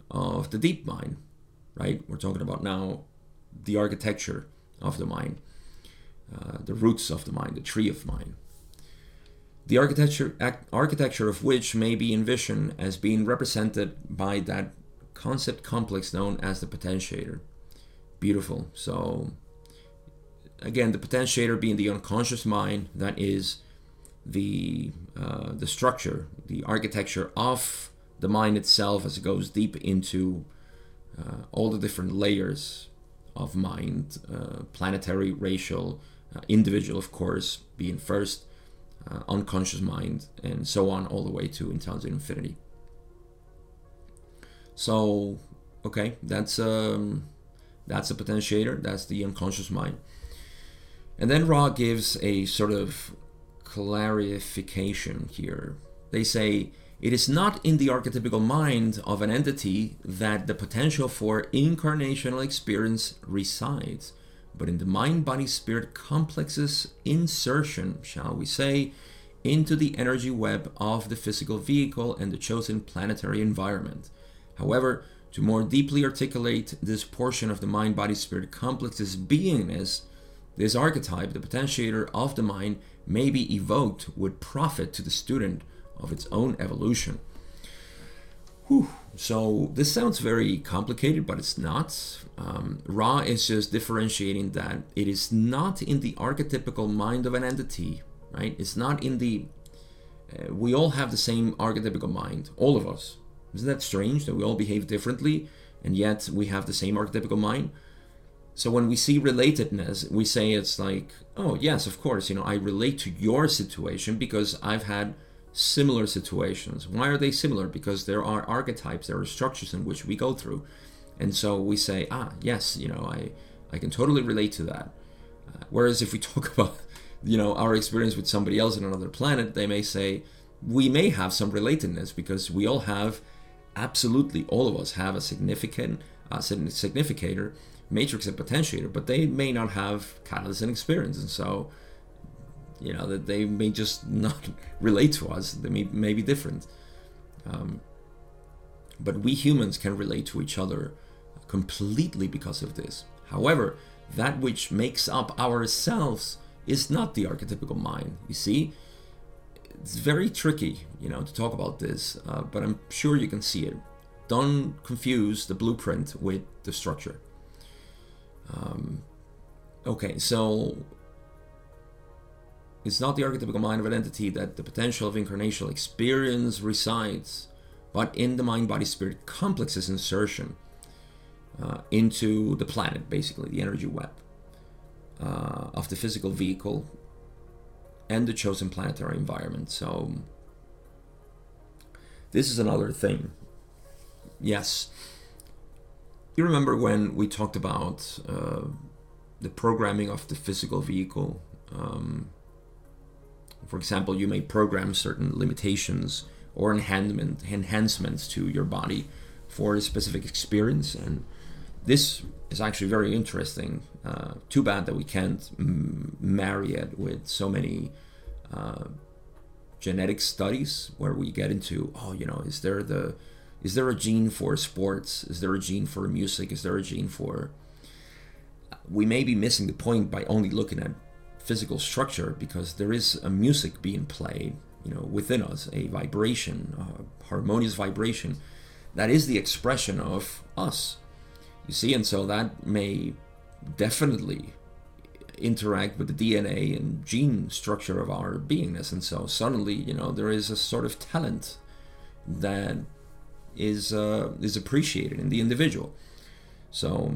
of the deep mind, right? We're talking about now the architecture of the mind, uh, the roots of the mind, the tree of mind. The architecture, architecture of which may be envisioned as being represented by that concept complex known as the potentiator. Beautiful. So, again, the potentiator being the unconscious mind that is the uh, the structure, the architecture of the mind itself as it goes deep into uh, all the different layers of mind, uh, planetary, racial, uh, individual, of course, being first, uh, unconscious mind, and so on, all the way to intelligent infinity. So, okay, that's um, that's a potentiator. That's the unconscious mind. And then Ra gives a sort of clarification here. They say it is not in the archetypical mind of an entity that the potential for incarnational experience resides, but in the mind body spirit complex's insertion, shall we say, into the energy web of the physical vehicle and the chosen planetary environment. However, to more deeply articulate this portion of the mind body spirit complex's beingness, this archetype, the potentiator of the mind, may be evoked would profit to the student of its own evolution. Whew. So this sounds very complicated, but it's not. Um, Ra is just differentiating that it is not in the archetypical mind of an entity, right? It's not in the. Uh, we all have the same archetypical mind, all of us. Isn't that strange that we all behave differently and yet we have the same archetypical mind? So when we see relatedness, we say it's like, oh, yes, of course, you know, I relate to your situation because I've had similar situations. Why are they similar? Because there are archetypes, there are structures in which we go through. And so we say, ah, yes, you know, I, I can totally relate to that. Uh, whereas if we talk about, you know, our experience with somebody else on another planet, they may say, we may have some relatedness because we all have, absolutely all of us have a significant, uh, significator matrix and potentiator, but they may not have catalyst and experience, and so you know that they may just not relate to us. They may, may be different. Um, but we humans can relate to each other completely because of this. However, that which makes up ourselves is not the archetypical mind. You see, it's very tricky, you know, to talk about this, uh, but I'm sure you can see it. Don't confuse the blueprint with the structure. Um, okay, so it's not the archetypical mind of an entity that the potential of incarnational experience resides, but in the mind body spirit complex's insertion uh, into the planet, basically, the energy web uh, of the physical vehicle and the chosen planetary environment. So, this is another thing. Yes, you remember when we talked about uh, the programming of the physical vehicle? Um, for example, you may program certain limitations or enhancement, enhancements to your body for a specific experience, and this is actually very interesting. Uh, too bad that we can't m- marry it with so many uh, genetic studies where we get into, oh, you know, is there the is there a gene for sports? Is there a gene for music? Is there a gene for. We may be missing the point by only looking at physical structure because there is a music being played, you know, within us, a vibration, a harmonious vibration that is the expression of us. You see, and so that may definitely interact with the DNA and gene structure of our beingness. And so suddenly, you know, there is a sort of talent that is uh, is appreciated in the individual. So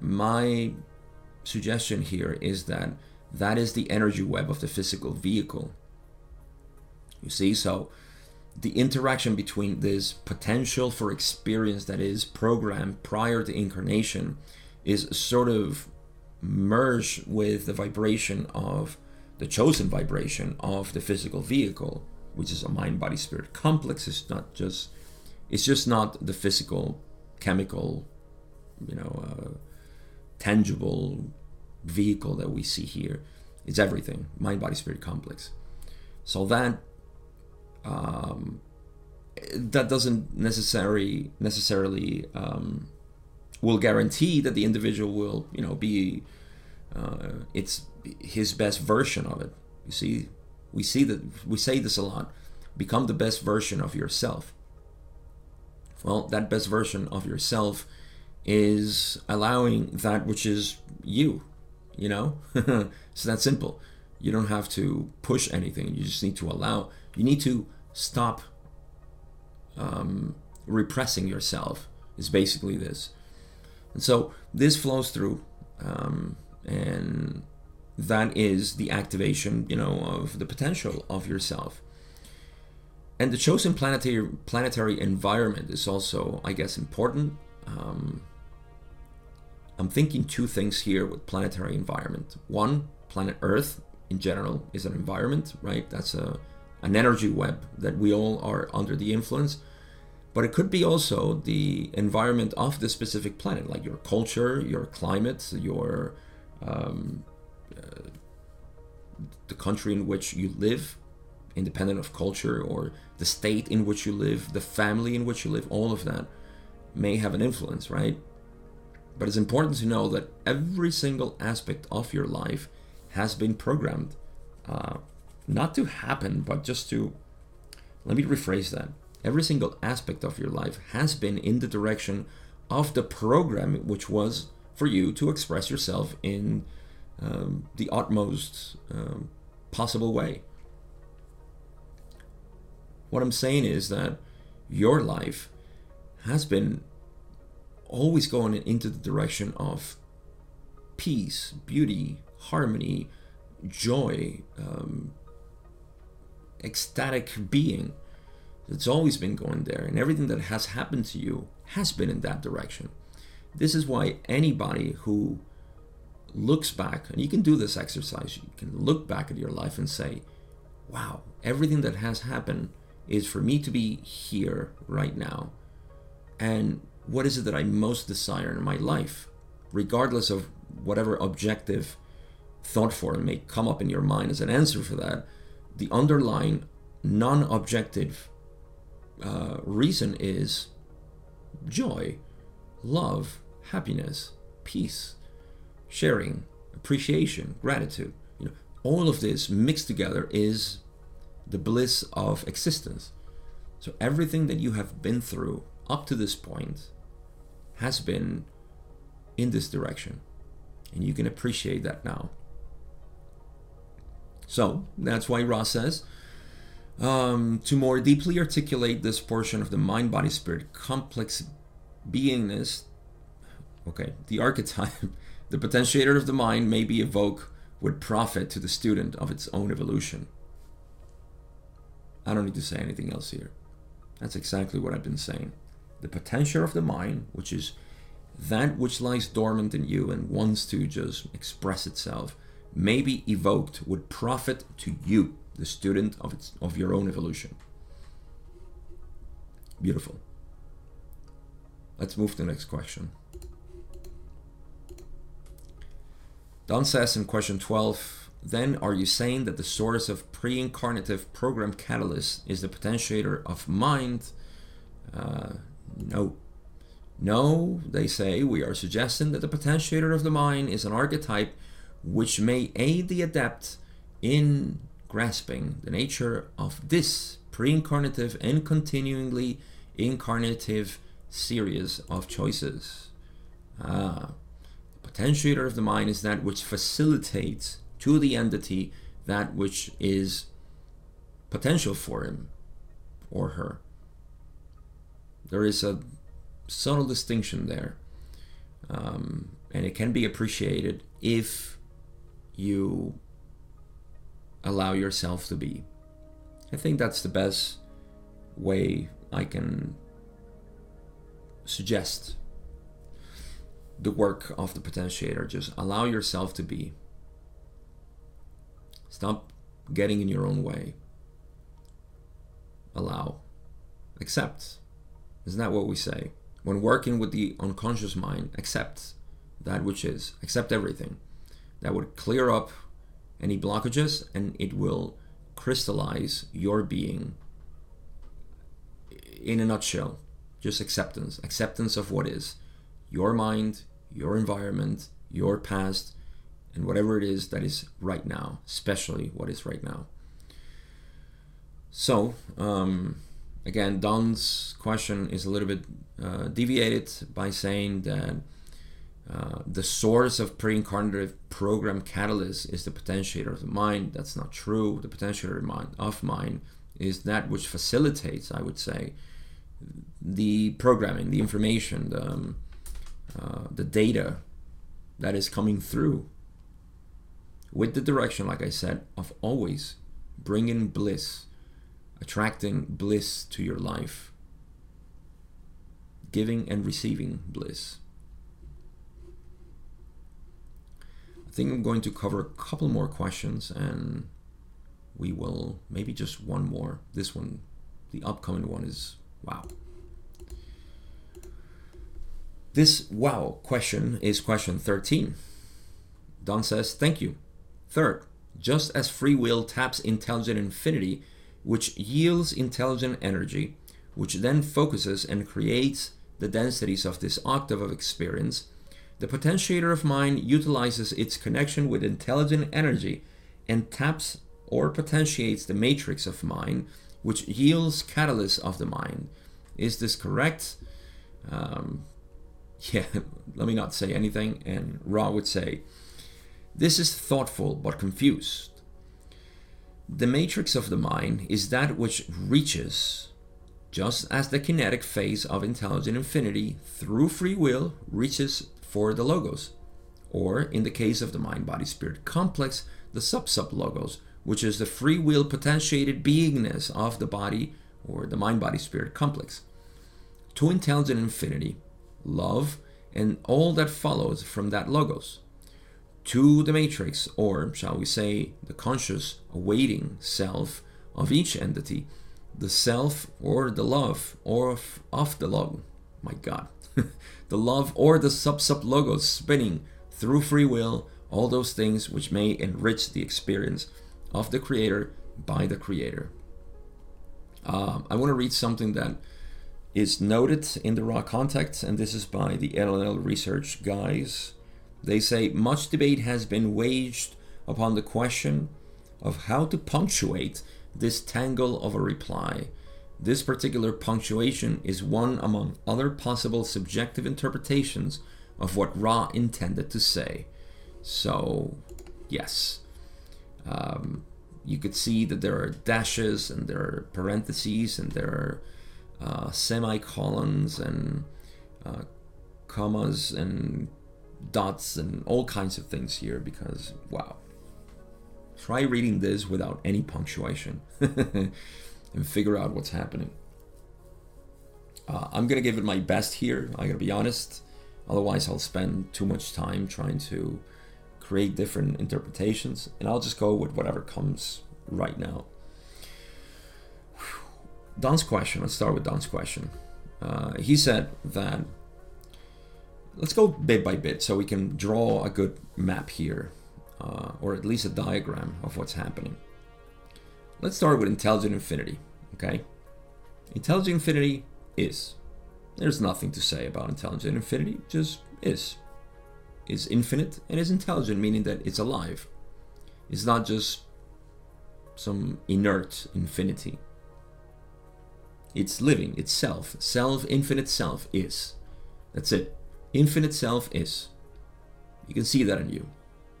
my suggestion here is that that is the energy web of the physical vehicle. You see, so the interaction between this potential for experience that is programmed prior to incarnation is sort of merged with the vibration of the chosen vibration of the physical vehicle, which is a mind body spirit complex. It's not just it's just not the physical, chemical, you know, uh, tangible vehicle that we see here. It's everything, mind body spirit complex. So that um, that doesn't necessarily necessarily um, will guarantee that the individual will you know be uh, it's his best version of it. You see, we see that we say this a lot. Become the best version of yourself. Well, that best version of yourself is allowing that which is you. You know, it's that simple. You don't have to push anything. You just need to allow. You need to stop um, repressing yourself. Is basically this, and so this flows through. Um, and that is the activation you know of the potential of yourself and the chosen planetary planetary environment is also i guess important um, i'm thinking two things here with planetary environment. One planet earth in general is an environment right? That's a an energy web that we all are under the influence. But it could be also the environment of the specific planet like your culture your climate your um, uh, the country in which you live, independent of culture, or the state in which you live, the family in which you live, all of that may have an influence, right? But it's important to know that every single aspect of your life has been programmed, uh, not to happen, but just to, let me rephrase that. Every single aspect of your life has been in the direction of the program, which was for you to express yourself in um, the utmost um, possible way. What I'm saying is that your life has been always going into the direction of peace, beauty, harmony, joy, um, ecstatic being. It's always been going there, and everything that has happened to you has been in that direction. This is why anybody who looks back, and you can do this exercise, you can look back at your life and say, wow, everything that has happened is for me to be here right now. And what is it that I most desire in my life? Regardless of whatever objective thought form may come up in your mind as an answer for that, the underlying non objective uh, reason is joy love, happiness, peace, sharing, appreciation, gratitude. You know, all of this mixed together is the bliss of existence. So everything that you have been through up to this point has been in this direction. And you can appreciate that now. So that's why Ra says, um, to more deeply articulate this portion of the mind body spirit complex beingness, okay, the archetype, the potentiator of the mind may be evoked would profit to the student of its own evolution. I don't need to say anything else here. That's exactly what I've been saying. The potential of the mind, which is that which lies dormant in you and wants to just express itself, may be evoked would profit to you, the student of its of your own evolution. Beautiful. Let's move to the next question. Don says in question 12, then are you saying that the source of pre-incarnative program catalyst is the potentiator of mind? Uh, no. No, they say we are suggesting that the potentiator of the mind is an archetype which may aid the adept in grasping the nature of this pre-incarnative and continuingly incarnative series of choices. Ah, the potentiator of the mind is that which facilitates to the entity that which is potential for him or her. There is a subtle distinction there, um, and it can be appreciated if you allow yourself to be. I think that's the best way I can suggest the work of the potentiator. Just allow yourself to be. Stop getting in your own way. Allow. Accept. Isn't that what we say? When working with the unconscious mind, accept that which is. Accept everything. That would clear up any blockages and it will crystallize your being in a nutshell. Just acceptance. Acceptance of what is. Your mind, your environment, your past, and whatever it is that is right now, especially what is right now. So, um, again, Don's question is a little bit uh, deviated by saying that uh, the source of pre-incarnative program catalyst is the potentiator of the mind. That's not true. The potentiator of mind is that which facilitates, I would say, the programming, the information, the, um, uh, the data that is coming through with the direction, like I said, of always bringing bliss, attracting bliss to your life, giving and receiving bliss. I think I'm going to cover a couple more questions and we will maybe just one more. This one, the upcoming one is wow. This wow question is question 13. Don says, Thank you. Third, just as free will taps intelligent infinity, which yields intelligent energy, which then focuses and creates the densities of this octave of experience, the potentiator of mind utilizes its connection with intelligent energy and taps or potentiates the matrix of mind, which yields catalyst of the mind. Is this correct? Um, yeah, let me not say anything. And Ra would say, this is thoughtful but confused. The matrix of the mind is that which reaches, just as the kinetic phase of intelligent infinity through free will reaches for the logos, or in the case of the mind body spirit complex, the sub sub logos, which is the free will potentiated beingness of the body or the mind body spirit complex. To intelligent infinity, love, and all that follows from that logos to the matrix, or shall we say, the conscious awaiting self of each entity, the self or the love or of, of the love, my God, the love or the sub sub logos spinning through free will, all those things which may enrich the experience of the creator by the creator. Uh, I want to read something that is noted in the Ra Contact, and this is by the LLL research guys they say much debate has been waged upon the question of how to punctuate this tangle of a reply. This particular punctuation is one among other possible subjective interpretations of what Ra intended to say. So, yes. Um, you could see that there are dashes and there are parentheses and there are uh, semicolons and uh, commas and dots and all kinds of things here because wow. Try reading this without any punctuation and figure out what's happening. Uh, I'm gonna give it my best here. I gotta be honest. Otherwise, I'll spend too much time trying to create different interpretations, and I'll just go with whatever comes right now. Don's question. Let's start with Don's question. Uh, he said that let's go bit by bit so we can draw a good map here, uh, or at least a diagram of what's happening. Let's start with intelligent infinity, okay? Intelligent infinity is. There's nothing to say about intelligent infinity, just is. Is infinite and is intelligent, meaning that it's alive. It's not just some inert infinity. It's living, itself. Self, infinite self is. That's it. Infinite self is. You can see that in you.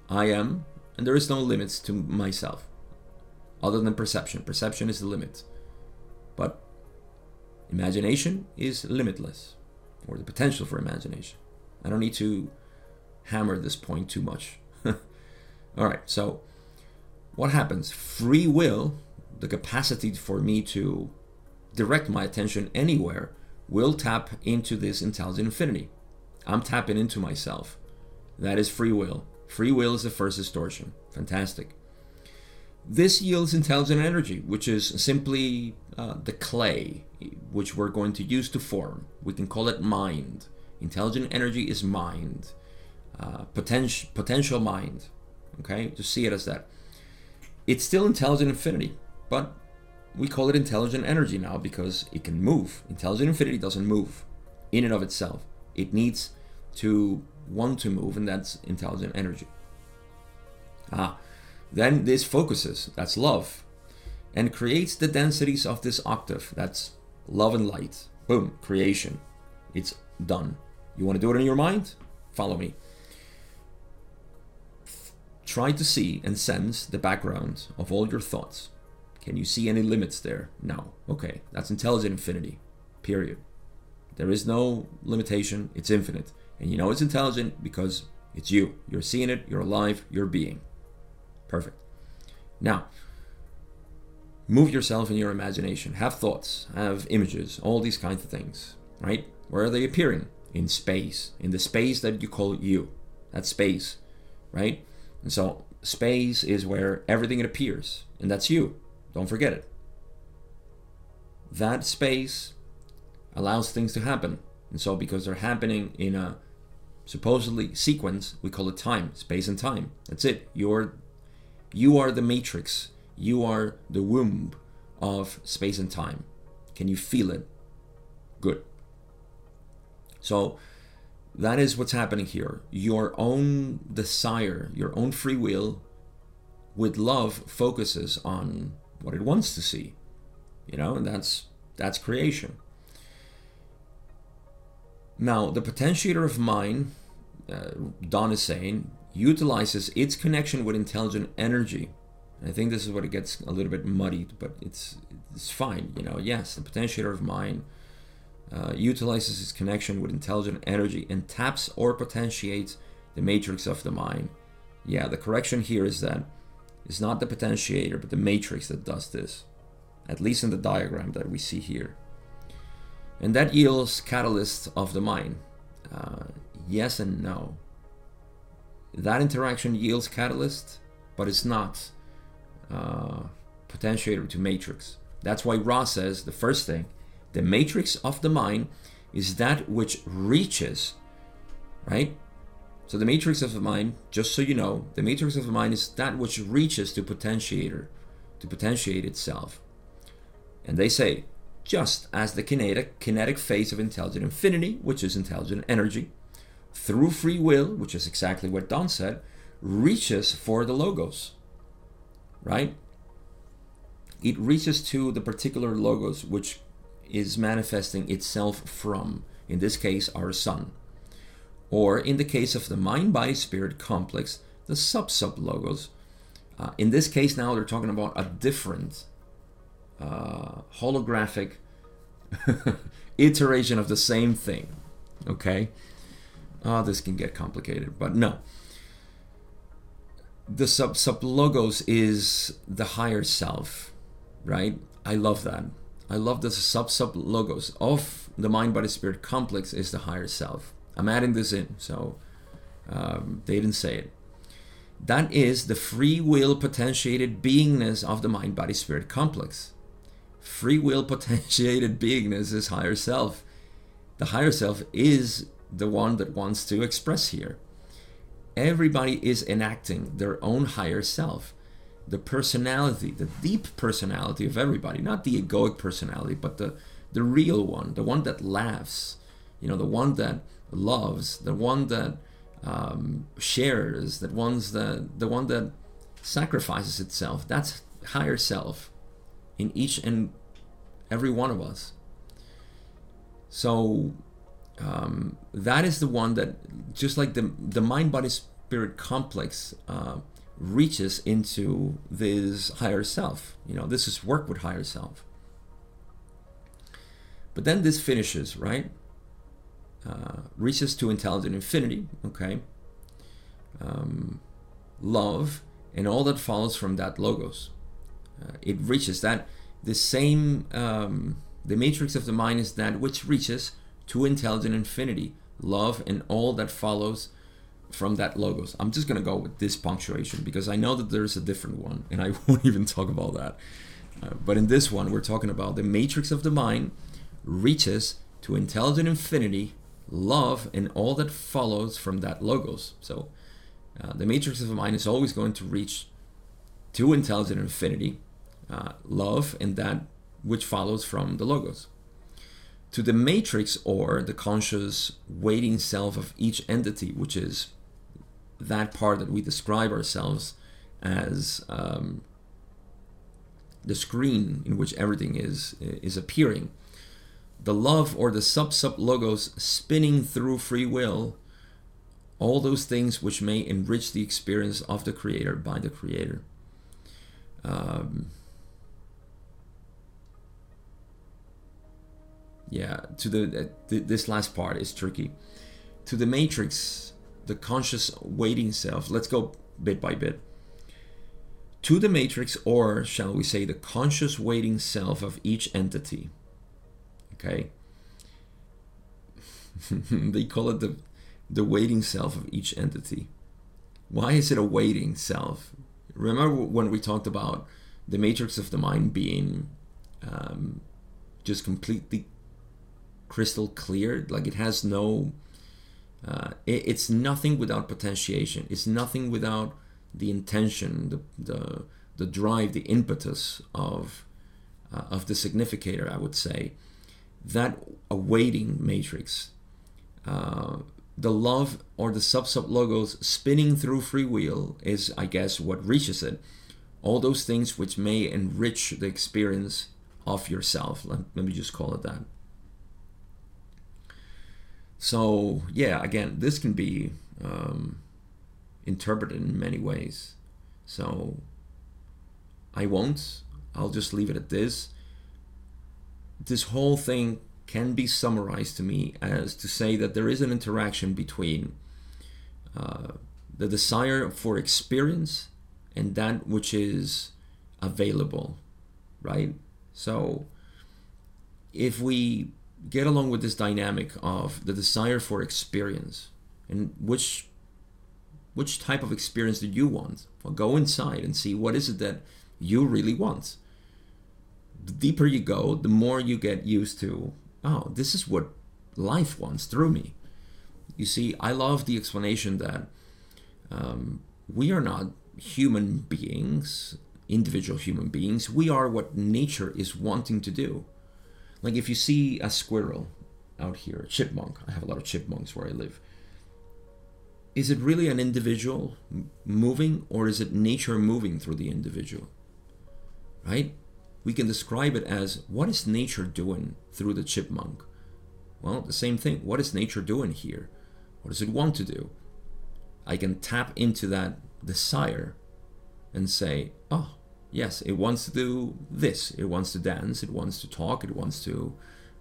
I am, and there is no limits to myself other than perception. Perception is the limit. But imagination is limitless, or the potential for imagination. I don't need to hammer this point too much. All right, so what happens? Free will, the capacity for me to direct my attention anywhere will tap into this intelligent infinity. I'm tapping into myself. That is free will. Free will is the first distortion. Fantastic. This yields intelligent energy, which is simply uh, the clay which we're going to use to form. We can call it mind. Intelligent energy is mind, uh, potential potential mind. Okay, just see it as that. It's still intelligent infinity, but we call it intelligent energy now because it can move. Intelligent infinity doesn't move in and of itself. It needs to want to move, and that's intelligent energy. Ah, then this focuses, that's love, and creates the densities of this octave, that's love and light. Boom, creation. It's done. You want to do it in your mind? Follow me. Try to see and sense the background of all your thoughts. Can you see any limits there? No. Okay, that's intelligent infinity. Period. There is no limitation, it's infinite. And you know it's intelligent because it's you. You're seeing it, you're alive, you're being. Perfect. Now, move yourself in your imagination. Have thoughts, have images, all these kinds of things, right? Where are they appearing? In space, in the space that you call you. That's space, right? And so space is where everything appears, and that's you. Don't forget it. That space allows things to happen. And so because they're happening in a supposedly sequence, we call it time, space and time. That's it. You're you are the matrix. You are the womb of space and time. Can you feel it? Good. So that is what's happening here. Your own desire, your own free will with love focuses on what it wants to see. You know, and that's that's creation. Now, the potentiator of mind, uh, Don is saying, utilizes its connection with intelligent energy. I think this is what it gets a little bit muddied, but it's it's fine. You know, yes, the potentiator of mind uh, utilizes its connection with intelligent energy and taps or potentiates the matrix of the mind. Yeah, the correction here is that it's not the potentiator, but the matrix that does this, at least in the diagram that we see here. And that yields catalyst of the mind. Uh, yes and no that interaction yields catalyst, but it's not uh, potentiator to matrix. That's why Ra says the first thing, the matrix of the mind is that which reaches, right? So the matrix of the mind, just so you know, the matrix of the mind is that which reaches to potentiator, to potentiate itself. And they say, just as the kinetic kinetic phase of intelligent infinity, which is intelligent energy, through free will, which is exactly what Don said, reaches for the logos, right? It reaches to the particular logos which is manifesting itself from, in this case, our sun. Or in the case of the mind body spirit complex, the sub sub logos. Uh, in this case, now they're talking about a different uh, holographic iteration of the same thing. Okay? oh, this can get complicated, but no. The sub sub logos is the higher self, right? I love that. I love the sub sub logos of the mind body spirit complex is the higher self. I'm adding this in, so um, they didn't say it. That is the free will potentiated beingness of the mind body spirit complex. Free will potentiated beingness is higher self. The higher self is the one that wants to express here. Everybody is enacting their own higher self. The personality, the deep personality of everybody, not the egoic personality, but the, the real one, the one that laughs, you know, the one that loves, the one that um, shares, that one's the, the one that sacrifices itself. That's higher self in each and every one of us. So um, that is the one that just like the the mind body spirit complex uh, reaches into this higher self. You know this is work with higher self. But then this finishes right? Uh, reaches to intelligent infinity okay? Um, love and all that follows from that logos uh, it reaches that the same um, The matrix of the mind is that which reaches to intelligent infinity, love, and all that follows from that logos. I'm just going to go with this punctuation because I know that there's a different one and I won't even talk about that. Uh, but in this one, we're talking about the matrix of the mind reaches to intelligent infinity, love, and all that follows from that logos. So uh, the matrix of the mind is always going to reach to intelligent infinity, uh, love, and that which follows from the logos. To the matrix or the conscious waiting self of each entity, which is that part that we describe ourselves as um, the screen in which everything is is appearing the love or the sub sub logos spinning through free will all those things which may enrich the experience of the creator by the creator um, yeah to the uh, th- this last part is tricky. To the matrix the conscious waiting self let's go bit by bit. To the matrix or shall we say the conscious waiting self of each entity okay? They call it the the waiting self of each entity. Why is it a waiting self? Remember when we talked about the matrix of the mind being um, just completely crystal clear like it has no uh, it, it's nothing without potentiation. It's nothing without the intention the the, the drive the impetus of uh, of the significator i would say. That awaiting matrix uh, the love or the sub sub logos spinning through free will is i guess what reaches it. All those things which may enrich the experience of yourself. Let, let me just call it that so yeah, again, this can be um, interpreted in many ways. So I won't. I'll just leave it at this. This whole thing can be summarized to me as to say that there is an interaction between uh, the desire for experience and that which is available, right? So if we get along with this dynamic of the desire for experience and which which type of experience do you want? Well go inside and see what is it that you really want. The deeper you go the more you get used to oh this is what life wants through me. You see i love the explanation that um, we are not human beings individual human beings. We are what nature is wanting to do like if you see a squirrel out here, a chipmunk, I have a lot of chipmunks where I live. Is it really an individual moving or is it nature moving through the individual? Right? We can describe it as what is nature doing through the chipmunk? Well, the same thing. What is nature doing here? What does it want to do? I can tap into that desire and say, oh, yes, it wants to do this. It wants to dance. It wants to talk. It wants to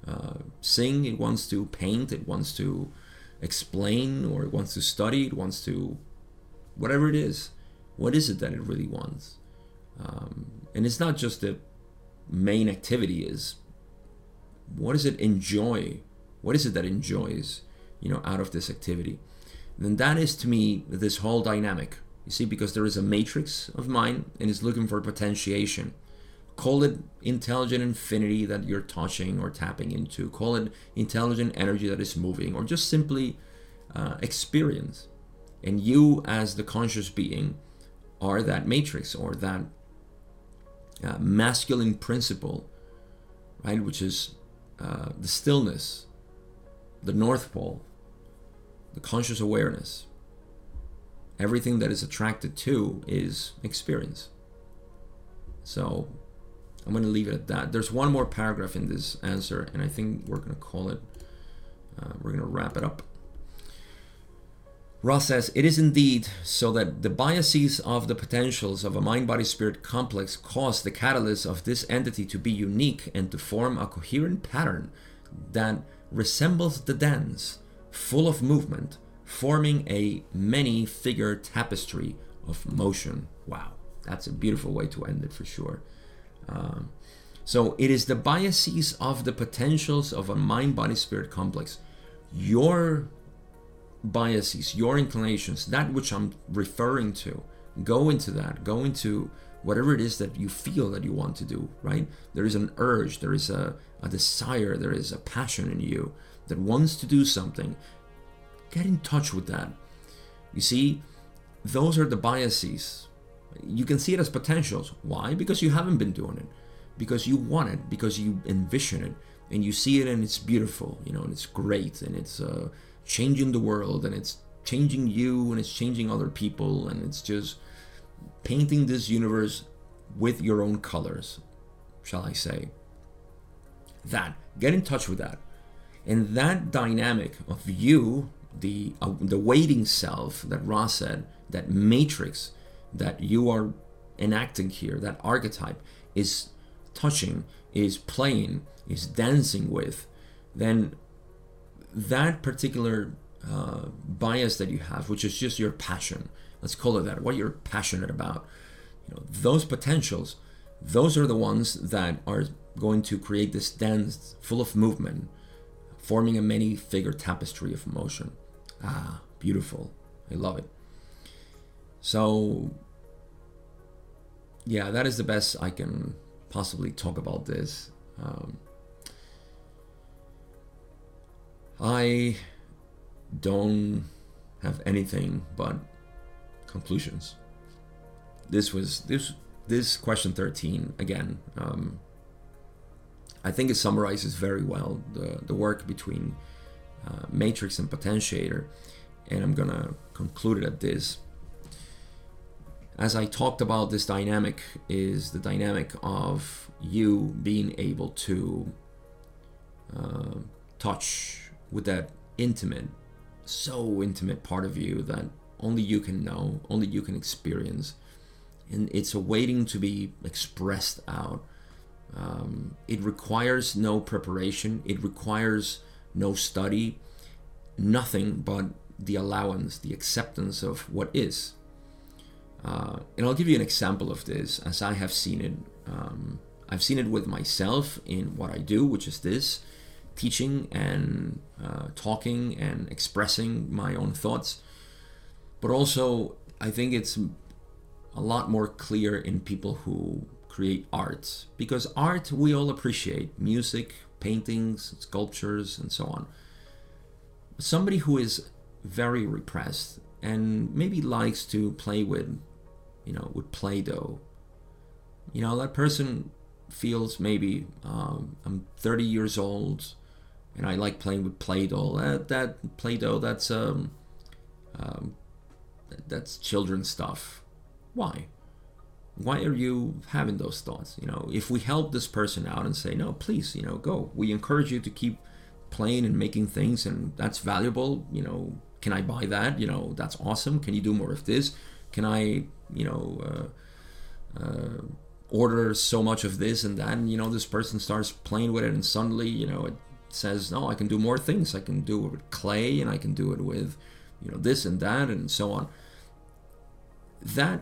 uh, sing. It wants to paint. It wants to explain or it wants to study. It wants to whatever it is. What is it that it really wants? Um, and it's not just the main activity is what does it enjoy? What is it that enjoys, you know, out of this activity? And then that is to me this whole dynamic you see, because there is a matrix of mind and it's looking for potentiation. Call it intelligent infinity that you're touching or tapping into. Call it intelligent energy that is moving, or just simply uh, experience. And you, as the conscious being, are that matrix or that uh, masculine principle, right? Which is uh, the stillness, the North Pole, the conscious awareness everything that is attracted to is experience. So I'm going to leave it at that. There's one more paragraph in this answer, and I think we're going to call it, uh, we're going to wrap it up. Ra says, It is indeed so that the biases of the potentials of a mind body spirit complex cause the catalyst of this entity to be unique and to form a coherent pattern that resembles the dance, full of movement, forming a many figure tapestry of motion. Wow, that's a beautiful way to end it for sure. Um, So it is the biases of the potentials of a mind body spirit complex. Your biases, your inclinations, that which I'm referring to, go into that. Go into whatever it is that you feel that you want to do, right? There is an urge, there is a, a desire, there is a passion in you that wants to do something. Get in touch with that. You see, those are the biases. You can see it as potentials. Why? Because you haven't been doing it because you want it, because you envision it, and you see it and it's beautiful, you know, and it's great, and it's uh, changing the world, and it's changing you, and it's changing other people, and it's just painting this universe with your own colors, shall I say. That, get in touch with that. And that dynamic of you, the, uh, the waiting self that Ra said, that matrix that you are enacting here, that archetype, is touching, is playing, is dancing with, then that particular uh, bias that you have, which is just your passion, let's call it that, what you're passionate about, you know, those potentials, those are the ones that are going to create this dance full of movement, forming a many figure tapestry of motion. Ah, beautiful. I love it. So, yeah, that is the best I can possibly talk about this. Um, I don't have anything but conclusions. This was this this question 13 again. Um, I think it summarizes very well the, the work between uh, matrix and potentiator, and I'm gonna conclude it at this as I talked about, this dynamic is the dynamic of you being able to uh, touch with that intimate, so intimate part of you that only you can know, only you can experience. And it's awaiting to be expressed out. Um, it requires no preparation, it requires no study, nothing but the allowance, the acceptance of what is uh, and I'll give you an example of this as I have seen it. Um, I've seen it with myself in what I do, which is this teaching and uh, talking and expressing my own thoughts. But also, I think it's a lot more clear in people who create art because art we all appreciate music, paintings, sculptures, and so on. Somebody who is very repressed and maybe likes to play with you know, with Play Doh. You know, that person feels maybe um, I'm 30 years old and I like playing with Play Doh. That, that Play Doh, that's, um, um, that's children's stuff. Why? Why are you having those thoughts? You know, if we help this person out and say, no, please, you know, go. We encourage you to keep playing and making things, and that's valuable. You know, can I buy that? You know, that's awesome. Can you do more of this? Can I you know uh, uh, order so much of this and that and you know this person starts playing with it and suddenly you know it says no i can do more things i can do it with clay and i can do it with you know this and that and so on that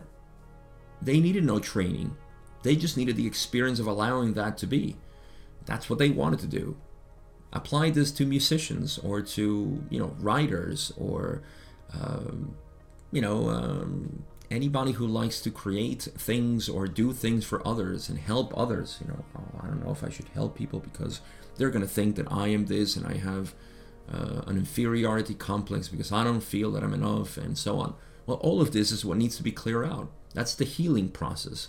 they needed no training. They just needed the experience of allowing that to be. That's what they wanted to do. Apply this to musicians or to you know writers or um, you know um, anybody who likes to create things or do things for others and help others you know. Oh, i don't know if i should help people because they're going to think that i am this and i have uh, an inferiority complex because i don't feel that i'm enough and so on well all of this is what needs to be cleared out that's the healing process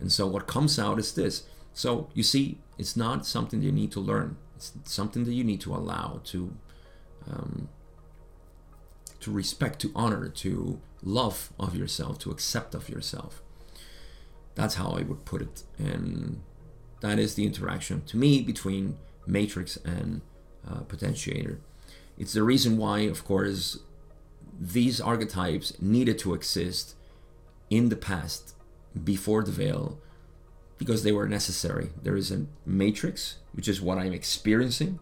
and so what comes out is this so you see it's not something you need to learn it's something that you need to allow to um, to respect to honor to love of yourself, to accept of yourself. That's how I would put it. And that is the interaction to me between matrix and uh, potentiator. It's the reason why, of course, these archetypes needed to exist in the past before the veil because they were necessary. There is a matrix, which is what I'm experiencing,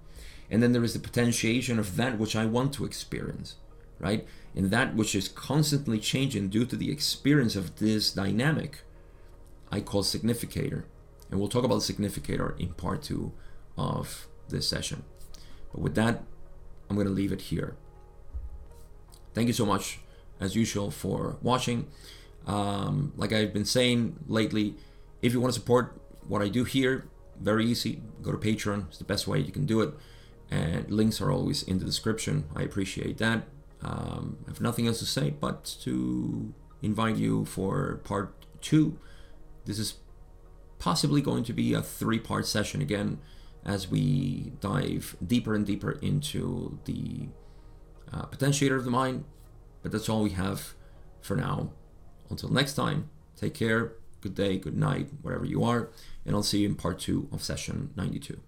and then there is the potentiation of that which I want to experience, right? in that which is constantly changing due to the experience of this dynamic, I call significator. And we'll talk about significator in part two of this session. But with that, I'm going to leave it here. Thank you so much, as usual, for watching. Um, like I've been saying lately, if you want to support what I do here, very easy. Go to Patreon. It's the best way you can do it. And links are always in the description. I appreciate that. Um, I have nothing else to say but to invite you for part two. This is possibly going to be a three part session again as we dive deeper and deeper into the uh, potentiator of the mind. But that's all we have for now. Until next time, take care, good day, good night, wherever you are, and I'll see you in part two of session 92.